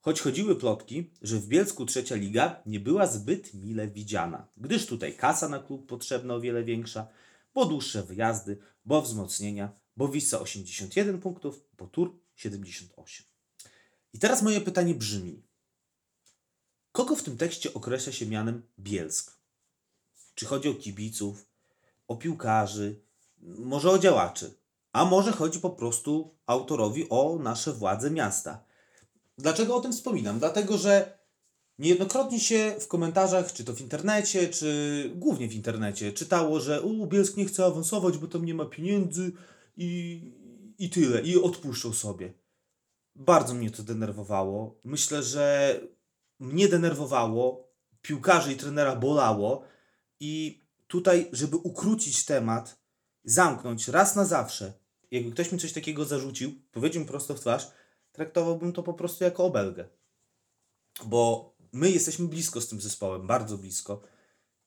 Choć chodziły plotki, że w Bielsku trzecia liga nie była zbyt mile widziana, gdyż tutaj kasa na klub potrzebna o wiele większa, bo dłuższe wyjazdy, bo wzmocnienia, bo Wissa 81 punktów, bo Tur 78. I teraz moje pytanie brzmi. Kogo w tym tekście określa się mianem Bielsk? Czy chodzi o kibiców, o piłkarzy, może o działaczy, a może chodzi po prostu autorowi o nasze władze miasta? Dlaczego o tym wspominam? Dlatego, że niejednokrotnie się w komentarzach, czy to w internecie, czy głównie w internecie, czytało, że u Bielsk nie chce awansować, bo tam nie ma pieniędzy i, i tyle, i odpuszczą sobie. Bardzo mnie to denerwowało. Myślę, że mnie denerwowało, piłkarzy i trenera bolało i tutaj, żeby ukrócić temat, zamknąć raz na zawsze, jakby ktoś mi coś takiego zarzucił, powiedział mi prosto w twarz, traktowałbym to po prostu jako obelgę. Bo my jesteśmy blisko z tym zespołem, bardzo blisko.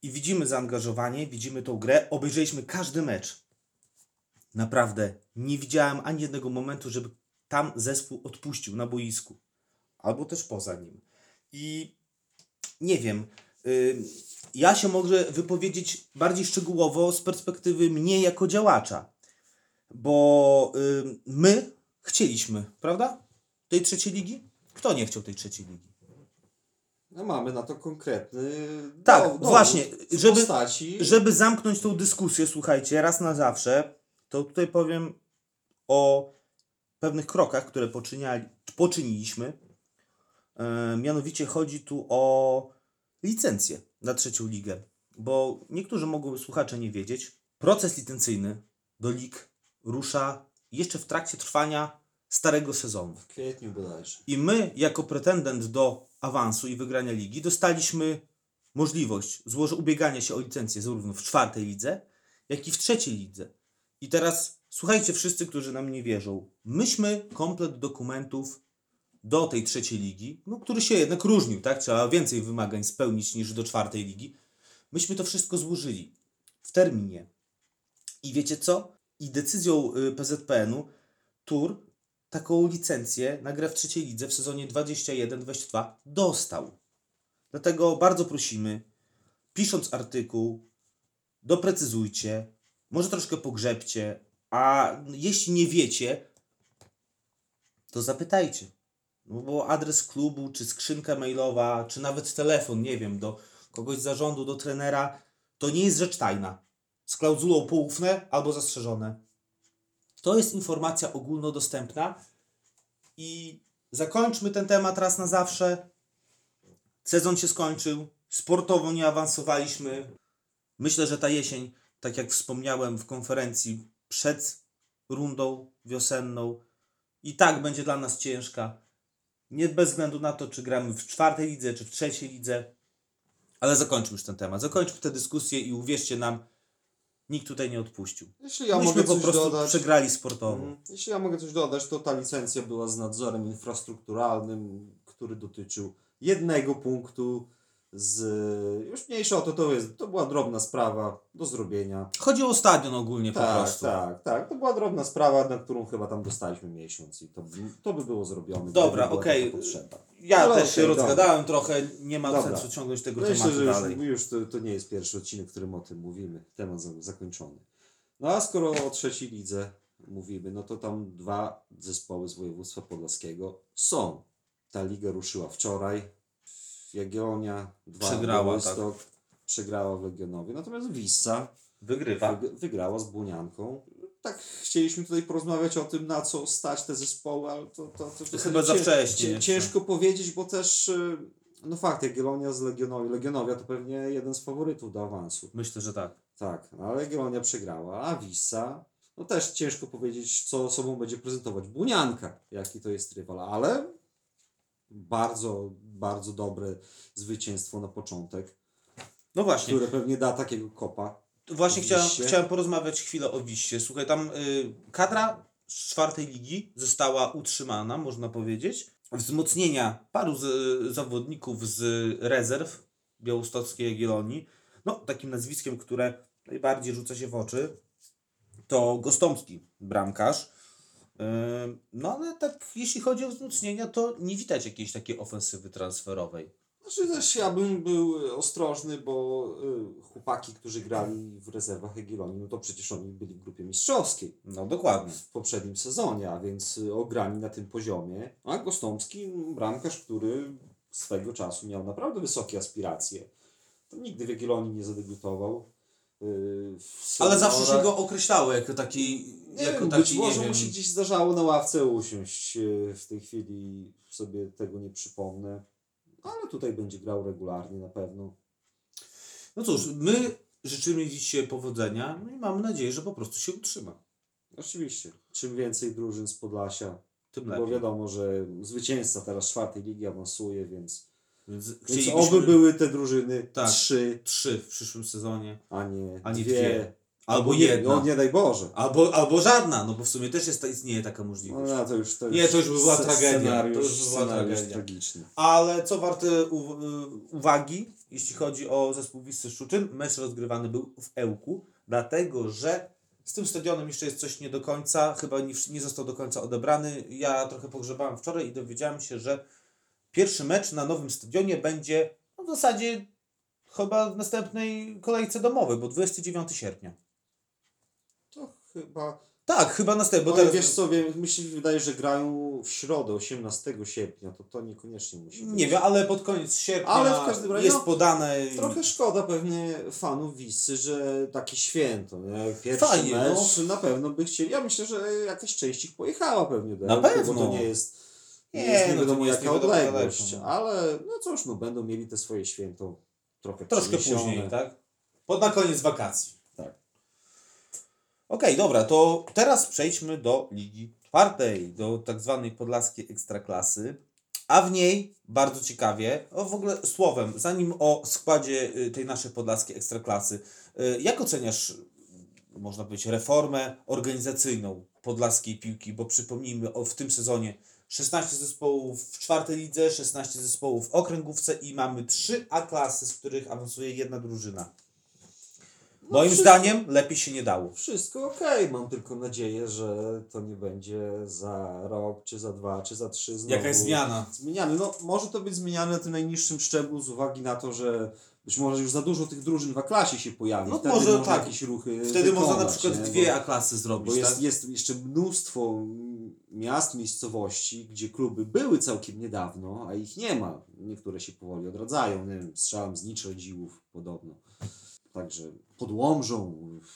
I widzimy zaangażowanie, widzimy tą grę, obejrzeliśmy każdy mecz. Naprawdę nie widziałem ani jednego momentu, żeby tam zespół odpuścił na boisku. Albo też poza nim. I nie wiem, y, ja się mogę wypowiedzieć bardziej szczegółowo z perspektywy mnie jako działacza. Bo y, my chcieliśmy, prawda? Tej trzeciej ligi? Kto nie chciał tej trzeciej ligi? No mamy na to konkretny Tak, dowód właśnie, żeby- postaci... Żeby zamknąć tą dyskusję, słuchajcie, raz na zawsze, to tutaj powiem o pewnych krokach, które poczyniali, poczyniliśmy. E, mianowicie chodzi tu o licencję na trzecią ligę. Bo niektórzy mogą słuchacze nie wiedzieć. Proces licencyjny do lig rusza jeszcze w trakcie trwania starego sezonu. W kwietniu bodajże. I my, jako pretendent do awansu i wygrania ligi, dostaliśmy możliwość złoży ubiegania się o licencję zarówno w czwartej lidze, jak i w trzeciej lidze. I teraz słuchajcie wszyscy, którzy nam nie wierzą. Myśmy komplet dokumentów do tej trzeciej ligi, no, który się jednak różnił, tak? Trzeba więcej wymagań spełnić niż do czwartej ligi. Myśmy to wszystko złożyli w terminie. I wiecie co? I decyzją y, PZPN-u Tur taką licencję na grę w trzeciej lidze w sezonie 21-22 dostał. Dlatego bardzo prosimy, pisząc artykuł, doprecyzujcie, może troszkę pogrzebcie, a jeśli nie wiecie, to zapytajcie. No bo adres klubu, czy skrzynka mailowa, czy nawet telefon, nie wiem, do kogoś z zarządu, do trenera, to nie jest rzecz tajna. Z klauzulą poufne albo zastrzeżone. To jest informacja ogólnodostępna i zakończmy ten temat raz na zawsze. Sezon się skończył, sportowo nie awansowaliśmy. Myślę, że ta jesień, tak jak wspomniałem w konferencji przed rundą wiosenną, i tak będzie dla nas ciężka. Nie bez względu na to, czy gramy w czwartej lidze, czy w trzeciej lidze. Ale zakończmy już ten temat. Zakończmy tę dyskusję i uwierzcie nam, nikt tutaj nie odpuścił. Jeśli ja Myśmy mogę po coś prostu dodać, przegrali sportowo. Mhm. Jeśli ja mogę coś dodać, to ta licencja była z nadzorem infrastrukturalnym, który dotyczył jednego punktu z... Już mniejsza o to, to jest, to była drobna sprawa do zrobienia. Chodzi o stadion ogólnie po Tak, prostu. tak, tak. To była drobna sprawa, na którą chyba tam dostaliśmy miesiąc i to, by- to by było zrobione. Dobra, okej. potrzeba. Ja Ale też się okej, rozgadałem trochę, nie ma Dobra. sensu ciągnąć tego Myślę, tematu że już, dalej. już to, to nie jest pierwszy odcinek, w którym o tym mówimy. Temat za- zakończony. No a skoro o trzeciej lidze mówimy, no to tam dwa zespoły z województwa podlaskiego są. Ta liga ruszyła wczoraj. Jagiellonia, dwa Przegrała, Białystok, przegrała w Legionowie. Natomiast Wissa Wygrywa. wyg- wygrała z Bunianką. Tak chcieliśmy tutaj porozmawiać o tym, na co stać te zespoły, ale to, to, to, To chyba za wcześnie. Ciężko powiedzieć, bo też y, no fakt, Jagiellonia z Legionowi. Legionowia to pewnie jeden z faworytów do awansu. Myślę, że tak. Tak, no, ale Jagiellonia przegrała, a Wissa, no też ciężko powiedzieć, co sobą będzie prezentować. Bunianka, jaki to jest rywal, ale bardzo, bardzo dobre zwycięstwo na początek, No właśnie, które pewnie da takiego kopa. właśnie chciałem, chciałem porozmawiać chwilę o Wiście. Słuchaj, tam y, kadra z czwartej ligi została utrzymana, można powiedzieć. Wzmocnienia paru z, zawodników z rezerw białostockiej Jagiellonii. No, takim nazwiskiem, które najbardziej rzuca się w oczy, to Gostomski, bramkarz. No ale tak, jeśli chodzi o wzmocnienia, to nie widać jakiejś takiej ofensywy transferowej. Znaczy też ja bym był y, ostrożny, bo y, chłopaki, którzy grali w rezerwach Jagiellonii, no to przecież oni byli w grupie mistrzowskiej No dokładnie. w poprzednim sezonie, a więc y, ograni na tym poziomie. A Gostomski, bramkarz, który swego czasu miał naprawdę wysokie aspiracje. To nigdy w Jagiellonii nie zadebiutował. Ale zawsze się go określało jako taki, Nie jako wiem, taki, być może mu się gdzieś zdarzało na ławce usiąść. y, W tej chwili sobie tego nie przypomnę. Ale tutaj będzie grał regularnie na pewno. No cóż, my życzymy dzisiaj powodzenia no i mamy nadzieję, że po prostu się utrzyma. Oczywiście. Czym więcej drużyn z Podlasia, Tym bo lepiej. wiadomo, że zwycięzca teraz czwartej ligi awansuje, więc, Więc więc oby były te drużyny Tak. trzy, trzy w przyszłym sezonie. a nie, A nie dwie. dwie. Albo nie, jedna. No nie daj Boże. Albo, albo żadna, no bo w sumie też jest, istnieje taka możliwość. no, to już, to Nie, to już by była tragedia. To już by była tragedia. tragiczny. Ale co warte u, y, uwagi, jeśli chodzi o zespół Wisły Szczuczyn, mecz rozgrywany był w Ełku, dlatego że z tym stadionem jeszcze jest coś nie do końca, chyba nie, nie został do końca odebrany. Ja trochę pogrzebałem wczoraj i dowiedziałem się, że pierwszy mecz na nowym stadionie będzie no w zasadzie chyba w następnej kolejce domowej, bo 29 sierpnia. To chyba... Tak, chyba następny, Bo bo teraz... wiesz co, wiem, mi się wydaje, że grają w środę, 18 sierpnia, to to niekoniecznie musi być. Nie wiem, ale pod koniec sierpnia Ale w każdym razie, jest no, podane... Trochę szkoda pewnie fanów Wisy, że takie święto, nie? Pierwszy Fajnie, mecz na pewno by chcieli. Ja myślę, że jakaś część ich pojechała pewnie do Na pewno. bo to nie jest nie, Nie, jest nie no to wiadomo nie jest jaka nie odległość, no. ale no cóż, no będą mieli te swoje święto trochę Troszkę później, tak? Pod na koniec wakacji. Tak. Okej, dobra, to teraz przejdźmy do Ligi Czwartej, do tak zwanej podlaskiej ekstraklasy. A w niej bardzo ciekawie, o w ogóle słowem, zanim o składzie y, tej naszej podlaskiej ekstraklasy, y, jak oceniasz, można powiedzieć, reformę organizacyjną podlaskiej piłki? Bo przypomnijmy, o, w tym sezonie 16 zespołów w czwartej lidze, 16 zespołów w okręgówce i mamy 3 A-klasy, z których awansuje jedna drużyna. Moim wszystko- zdaniem lepiej się nie dało. Wszystko ok, mam tylko nadzieję, że to nie będzie za rok, czy za dwa, czy za trzy znowu. Jakaś zmiana. Zmieniany. No, może to być zmieniane na tym najniższym szczeblu z uwagi na to, że być może już za dużo tych drużyn w A-klasie się pojawi. No Wtedy może tak. jakieś ruchy Wtedy można na wykonać, przykład nie? dwie A-klasy zrobić, Bo jest, tak? jest jeszcze mnóstwo miast, miejscowości, gdzie kluby były całkiem niedawno, a ich nie ma. Niektóre się powoli odradzają. Nie wiem, słyszałem z Niczredziłów podobno. Także pod Łomżą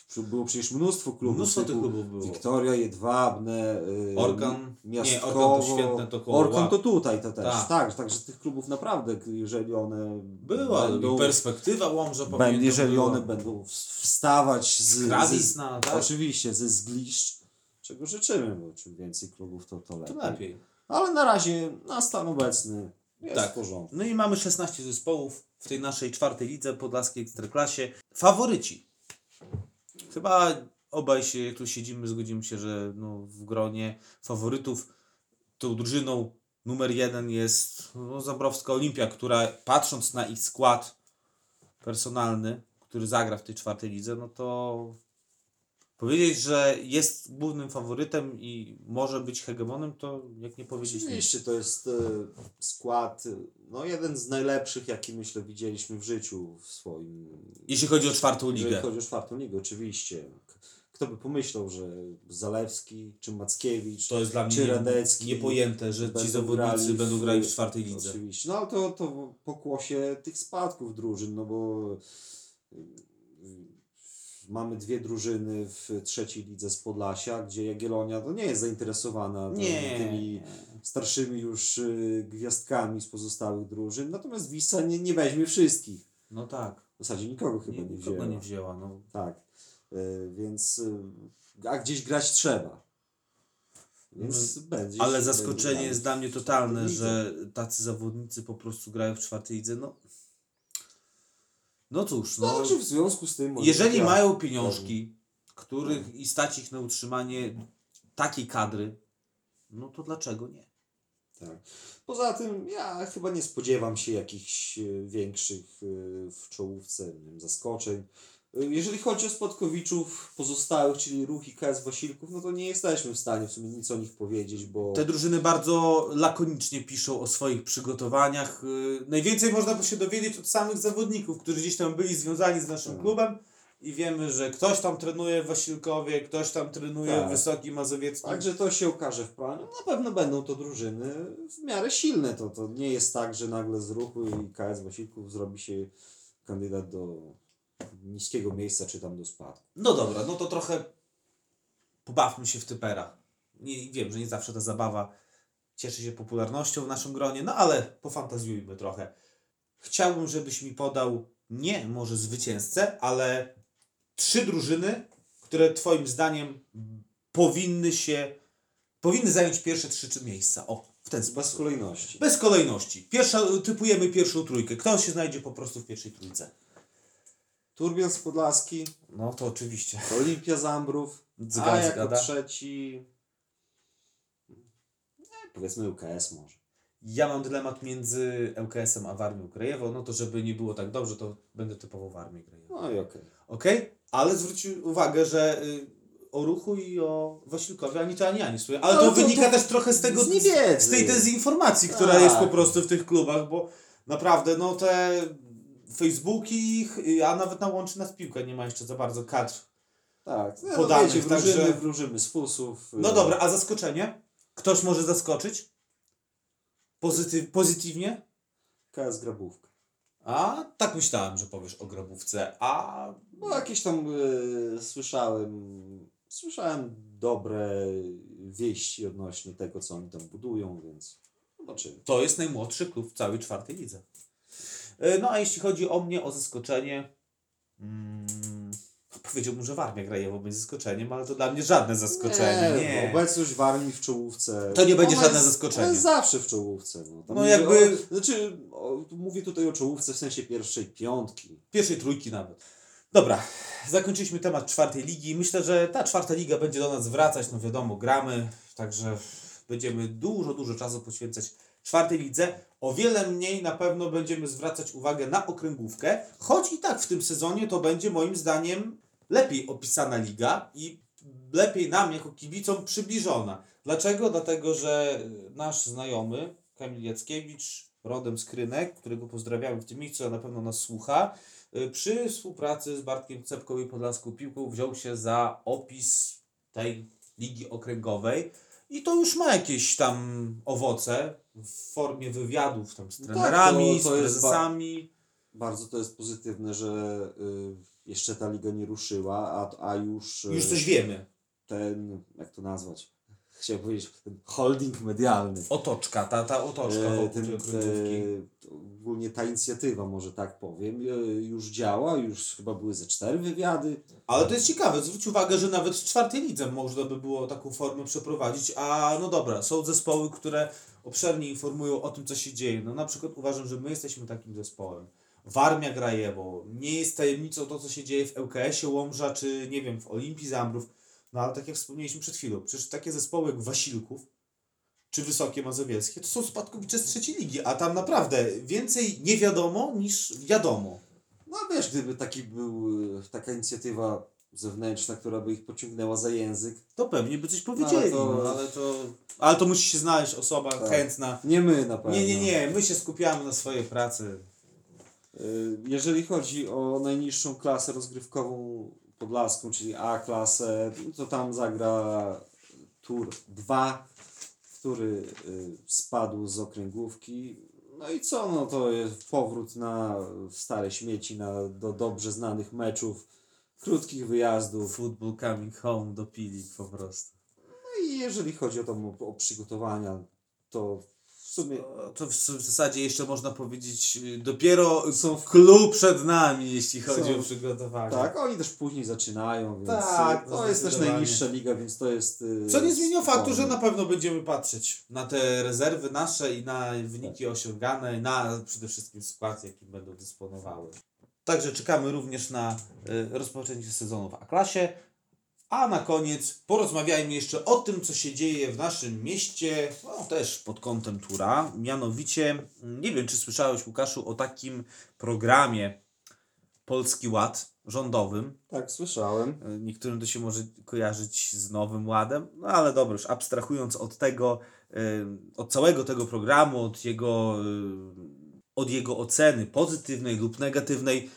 przy- było przecież mnóstwo klubów. Mnóstwo tych klubów było. Wiktoria, Jedwabne, yy, Orkan. Miastkowo. Nie, Orkan to Świętne, to koło Orkan to tutaj to też. Tak. Tak. także tych klubów naprawdę, jeżeli one Była będą, i perspektywa Łomża jeżeli była. one będą wstawać z, Krawisna, z tak? oczywiście ze zgliszcz, czego życzymy, bo czym więcej klubów to, to lepiej. To lepiej. Ale na razie na stan obecny jest Tak. w porządku. No i mamy 16 zespołów w tej naszej czwartej lidze podlaskiej ekstraklasie. Faworyci. Chyba obaj się, jak tu siedzimy, zgodzimy się, że no, w gronie faworytów tą drużyną numer jeden jest no, Zabrowska Olimpia, która patrząc na ich skład personalny, który zagra w tej czwartej lidze, no to powiedzieć, że jest głównym faworytem i może być hegemonem, to jak nie powiedzieć. Oczywiście to jest e, skład, no jeden z najlepszych, jaki myślę widzieliśmy w życiu w swoim Jeśli chodzi o czwartą ligę. chodzi o czwartą ligę, oczywiście. Kto by pomyślał, że Zalewski, czy Mackiewicz, To jest dla mnie czy Radecki niepojęte, że ci zawodnicy będą grali w czwartej lidze. Oczywiście. No ale to, to pokłosie tych spadków drużyn, no bo mamy dwie drużyny w trzeciej lidze z Podlasia, gdzie Jagiellonia to nie jest zainteresowana tymi- Nie. tymi starszymi już y, gwiazdkami z pozostałych drużyn, natomiast Wisa nie, nie weźmie wszystkich. No tak. W zasadzie nikogo chyba Nie, nie, nikogo wzięła. nie wzięła. No. Tak. Y, więc y, a gdzieś grać trzeba. Więc będzie. Ale zaskoczenie będzie jest dla mnie totalne, że tacy zawodnicy po prostu grają w czwartej lidze. No, no cóż, No, no, czy w związku z tym. jeżeli ja- mają pieniążki, których i stać ich na utrzymanie takiej kadry, no to dlaczego nie? Tak. Poza tym ja chyba nie spodziewam się jakichś e, większych e, w czołówce nie wiem, zaskoczeń. Jeżeli chodzi o Spodkowiczów pozostałych, czyli Ruch i KS Wasilków, no to nie jesteśmy w stanie w sumie nic o nich powiedzieć, bo Te drużyny bardzo lakonicznie piszą o swoich przygotowaniach. Yy, Najwięcej można się dowiedzieć od samych zawodników, którzy gdzieś tam byli związani z naszym Tak. klubem i wiemy, że ktoś tam trenuje w Wasilkowie, ktoś tam trenuje Tak. w Wysokim Mazowieckim. Także to się okaże w planie. Na pewno będą to drużyny w miarę silne. To, to nie jest tak, że nagle z ruchu i KS Wasilków zrobi się kandydat do niskiego miejsca czy tam do spadku. No dobra, no to trochę pobawmy się w typerach. Nie, wiem, że nie zawsze ta zabawa cieszy się popularnością w naszym gronie, no ale pofantazjujmy trochę. Chciałbym, żebyś mi podał nie może zwycięzcę, ale trzy drużyny, które twoim zdaniem powinny się, powinny zająć pierwsze trzy miejsca. O, w ten Bez sposób. kolejności. Bez kolejności. Pierwsza, typujemy pierwszą trójkę. Kto się znajdzie po prostu w pierwszej trójce? Turbias Podlaski, No to oczywiście. Olimpia Zambrów, a Zgad, jako zgada. trzeci nie, powiedzmy UKS może. Ja mam dylemat między ŁKS-em a Warmią Krajewo. No to żeby nie było tak dobrze, to będę typowo Warmię Krajewo. No i okej. Okej? Ale zwróć uwagę, że y, o ruchu i o Wasilkowie ani to ani ja nie słyszę. Ale No to, to- wynika to też trochę z tego, z z tej dezinformacji, która Tak. jest po prostu w tych klubach, bo naprawdę no te Facebooki, y, a nawet na łączy nas piłkę nie ma jeszcze za bardzo kadr. Tak, no, Podanych, wiecie, wróżymy, także- wróżymy z fusów. No y, dobra, a zaskoczenie? Ktoś może zaskoczyć? Pozytyw, pozytywnie? KS Grabówka. A tak myślałem, że powiesz o grobówce, a No jakieś tam y, słyszałem, słyszałem dobre wieści odnośnie tego, co oni tam budują, więc zobaczymy. to jest najmłodszy klub w całej czwartej lidze. E, No a jeśli chodzi o mnie, o zaskoczenie, mm, powiedziałbym, że Warmia Grajewo będzie zaskoczeniem, ale to dla mnie żadne zaskoczenie. Nie. Obecność Warmii w czołówce. To nie będzie ona żadne jest, zaskoczenie. Jest zawsze w czołówce. No, No jakby- O, znaczy, o, mówię tutaj o czołówce w sensie pierwszej piątki. Pierwszej trójki nawet. Dobra, zakończyliśmy temat czwartej ligi. Myślę, że ta czwarta liga będzie do nas wracać. No wiadomo, gramy, także będziemy dużo, dużo czasu poświęcać czwartej lidze. O wiele mniej na pewno będziemy zwracać uwagę na okręgówkę, choć i tak w tym sezonie to będzie moim zdaniem lepiej opisana liga i lepiej nam jako kibicom przybliżona. Dlaczego? Dlatego, że nasz znajomy Kamil Jackiewicz, rodem z Krynek, którego pozdrawiamy w tym miejscu, a na pewno nas słucha, y, przy współpracy z Bartkiem Cepką i Podlaską Piłką wziął się za opis tej ligi okręgowej i to już ma jakieś tam owoce w formie wywiadów tam z No tak, trenerami, to- to z jest ba- prezesami. Bardzo to jest pozytywne, że y, jeszcze ta liga nie ruszyła, a, a już, y, Już coś wiemy. ten, jak to nazwać? Chciałem powiedzieć, holding medialny. Otoczka, ta, ta otoczka E, ten, e, ogólnie ta inicjatywa, może tak powiem, e, już działa, już chyba były ze cztery wywiady. Ale to jest ciekawe, zwróć uwagę, że nawet w czwartej lidze można by było taką formę przeprowadzić, a no dobra, są zespoły, które obszernie informują o tym, co się dzieje. No na przykład uważam, że my jesteśmy takim zespołem. Warmia Grajewo, nie jest tajemnicą to, co się dzieje w ŁKS-ie Łomża, czy nie wiem, w Olimpii Zambrów, no ale tak jak wspomnieliśmy przed chwilą, przecież takie zespoły jak Wasilków, czy Wysokie Mazowieckie, to są spadkowicze z trzeciej ligi, a tam naprawdę więcej nie wiadomo niż wiadomo. No wiesz, gdyby taki był, e, taka inicjatywa zewnętrzna, która by ich pociągnęła za język. To pewnie by coś powiedzieli, to- no, ale to... Ale to musi się znaleźć osoba Tak. chętna. Nie my na pewno. Nie, nie, nie, my się skupiamy na swojej pracy. E, Jeżeli chodzi o najniższą klasę rozgrywkową podlaską, czyli A klasę, to tam zagra tur 2, który y, spadł z okręgówki. No i co, no to jest powrót na stare śmieci, na, do dobrze znanych meczów, krótkich wyjazdów. Football coming home do Pilik po prostu. No i jeżeli chodzi o, tam, o, przygotowania, to sumie To w, zasadzie jeszcze można powiedzieć, y, dopiero Są w- klub przed nami, jeśli chodzi Są- o przygotowanie. tak, oni też później zaczynają, więc Tak, y, to jest też najniższa liga, więc to jest... y, Co nie zmienia faktu, że na pewno będziemy patrzeć na te rezerwy nasze i na wyniki osiągane, na przede wszystkim skład, jakim będą dysponowały. Także czekamy również na y, rozpoczęcie sezonu w A-klasie. A na koniec porozmawiajmy jeszcze o tym, co się dzieje w naszym mieście, no, też pod kątem Tura. Mianowicie, nie wiem, czy słyszałeś, Łukaszu, o takim programie Polski Ład rządowym. Tak, słyszałem. E, Niektórym to się może kojarzyć z Nowym Ładem, no ale dobra, już abstrahując od tego, e, od całego tego programu, od jego, e, od jego oceny pozytywnej lub negatywnej,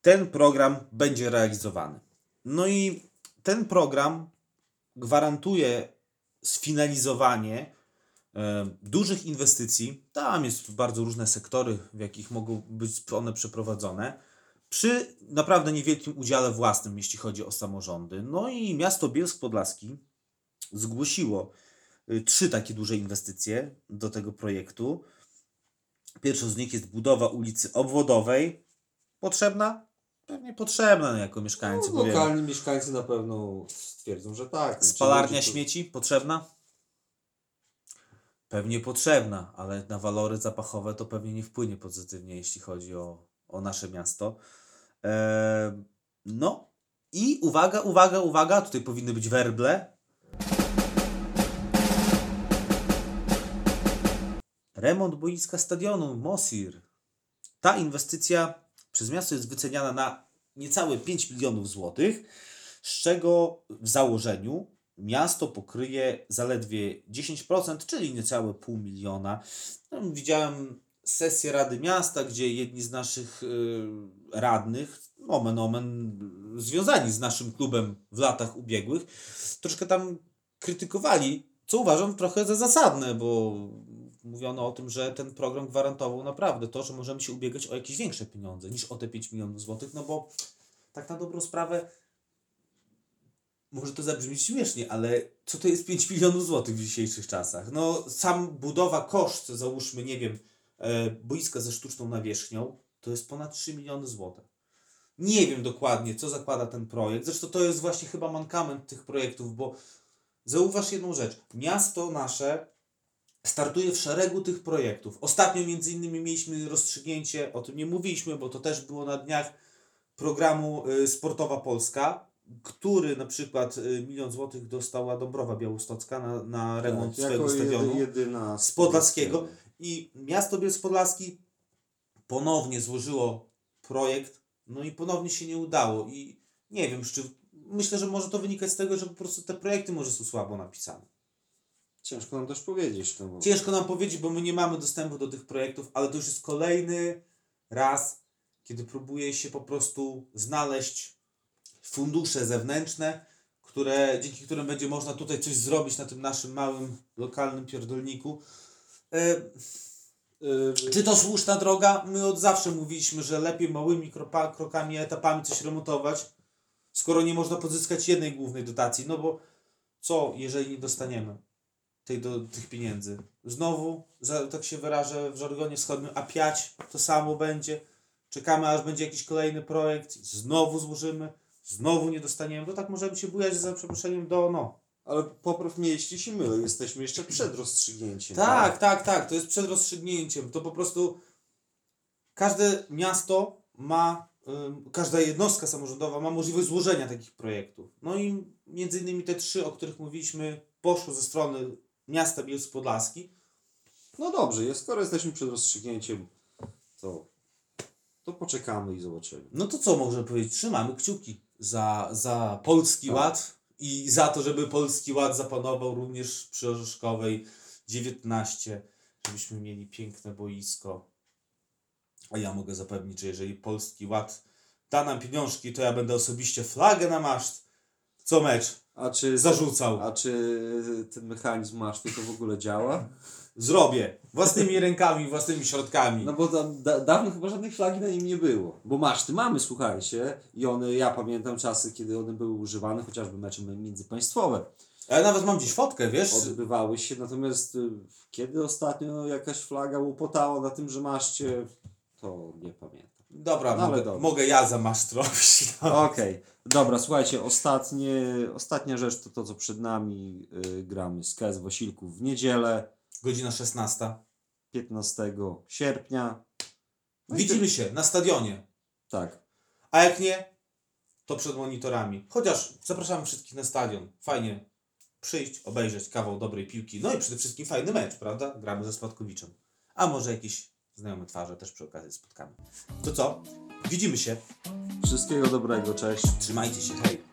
ten program będzie realizowany. No i ten program gwarantuje sfinalizowanie e, dużych inwestycji. Tam jest bardzo różne sektory, w jakich mogą być one przeprowadzone przy naprawdę niewielkim udziale własnym, jeśli chodzi o samorządy. No i miasto Bielsk Podlaski zgłosiło y, trzy takie duże inwestycje do tego projektu. Pierwszą z nich jest budowa ulicy obwodowej. Potrzebna? Pewnie potrzebna, no, jako mieszkańcy. No, bo wiemy. lokalni mieszkańcy na pewno stwierdzą, że tak. Znaczy, Spalarnia to- śmieci potrzebna? Pewnie potrzebna, ale na walory zapachowe to pewnie nie wpłynie pozytywnie, jeśli chodzi o, o nasze miasto. Eee, no i uwaga, uwaga, uwaga, tutaj powinny być werble. Remont boiska stadionu Mosir. Ta inwestycja przez miasto jest wyceniana na niecałe 5 milionów złotych, z czego w założeniu miasto pokryje zaledwie 10%, czyli niecałe pół miliona. No, Widziałem sesję Rady Miasta, gdzie jedni z naszych y, radnych, omen omen, związani z naszym klubem w latach ubiegłych, troszkę tam krytykowali, co uważam trochę za zasadne, bo mówiono o tym, że ten program gwarantował naprawdę to, że możemy się ubiegać o jakieś większe pieniądze niż o te 5 milionów złotych, no bo tak na dobrą sprawę może to zabrzmieć śmiesznie, ale co to jest 5 milionów złotych w dzisiejszych czasach? No, sam budowa, koszt, załóżmy, nie wiem, e, boiska ze sztuczną nawierzchnią, to jest ponad 3 miliony złotych. Nie wiem dokładnie, co zakłada ten projekt. Zresztą to jest właśnie chyba mankament tych projektów, bo zauważ jedną rzecz. Miasto nasze startuje w szeregu tych projektów. Ostatnio między innymi mieliśmy rozstrzygnięcie, o tym nie mówiliśmy, bo to też było na dniach programu y, Sportowa Polska. który na przykład y, milion złotych dostała Dąbrowa Białostocka na, na remont Tak, swojego stadionu jedyna z Podlaskiego i miasto Bielsk Podlaski ponownie złożyło projekt, no i ponownie się nie udało i nie wiem, czy myślę, że może to wynikać z tego, że po prostu te projekty może są słabo napisane. Ciężko nam też powiedzieć. No bo... Ciężko nam powiedzieć, bo my nie mamy dostępu do tych projektów, ale to już jest kolejny raz, kiedy próbuje się po prostu znaleźć fundusze zewnętrzne, które, dzięki którym będzie można tutaj coś zrobić na tym naszym małym, lokalnym pierdolniku. E, Y, Czy to słuszna droga? My od zawsze mówiliśmy, że lepiej małymi kropa, krokami, etapami coś remontować, skoro nie można pozyskać jednej głównej dotacji. No bo co, jeżeli nie dostaniemy tej do, tych pieniędzy? Znowu, za, tak się wyrażę w żargonie wschodnim, a piać to samo będzie. Czekamy, aż będzie jakiś kolejny projekt, znowu złożymy, znowu nie dostaniemy. To tak możemy się bujać za przeproszeniem do no. Ale popraw mnie, jeśli się mylę, jesteśmy jeszcze przed rozstrzygnięciem. Tak, tak, tak. To jest przed rozstrzygnięciem. To po prostu każde miasto ma, ym, każda jednostka samorządowa ma możliwość złożenia takich projektów. No i między innymi te trzy, o których mówiliśmy, poszło ze strony miasta Bielsk Podlaski. No dobrze, skoro jesteśmy przed rozstrzygnięciem, to, to poczekamy i zobaczymy. No to co można powiedzieć? Trzymamy kciuki za, za Polski Tak. Ład i za to, żeby Polski Ład zapanował również przy Orzeszkowej 19, żebyśmy mieli piękne boisko. A ja mogę zapewnić, że jeżeli Polski Ład da nam pieniążki, to ja będę osobiście flagę na maszt co mecz A czy, zarzucał. a czy ten mechanizm masztu to w ogóle działa? Zrobię. Własnymi rękami, własnymi środkami. No bo tam da, dawno chyba żadnej flagi na nim nie było. Bo maszty mamy, słuchajcie, i one, ja pamiętam czasy, kiedy one były używane, chociażby mecze międzypaństwowe. Ja nawet mam gdzieś fotkę, wiesz? Odbywały się, natomiast y, kiedy ostatnio jakaś flaga łopotała na tymże maszcie, to nie pamiętam. Dobra, No mogę, dobra. mogę ja za maszt robić. [LAUGHS] No. Okej, dobra, słuchajcie, ostatnie, ostatnia rzecz to to, co przed nami. Y, gramy z KS Wasilków w niedzielę, Godzina 16. 15 sierpnia. No Widzimy się na stadionie. Tak, A jak nie, to przed monitorami. Chociaż zapraszamy wszystkich na stadion. Fajnie przyjść, obejrzeć kawał dobrej piłki. No i przede wszystkim fajny mecz, prawda? Gramy ze Spadkowiczem. A może jakieś znajome twarze też przy okazji spotkamy. To co? Widzimy się. wszystkiego dobrego, cześć. Trzymajcie się. Hej.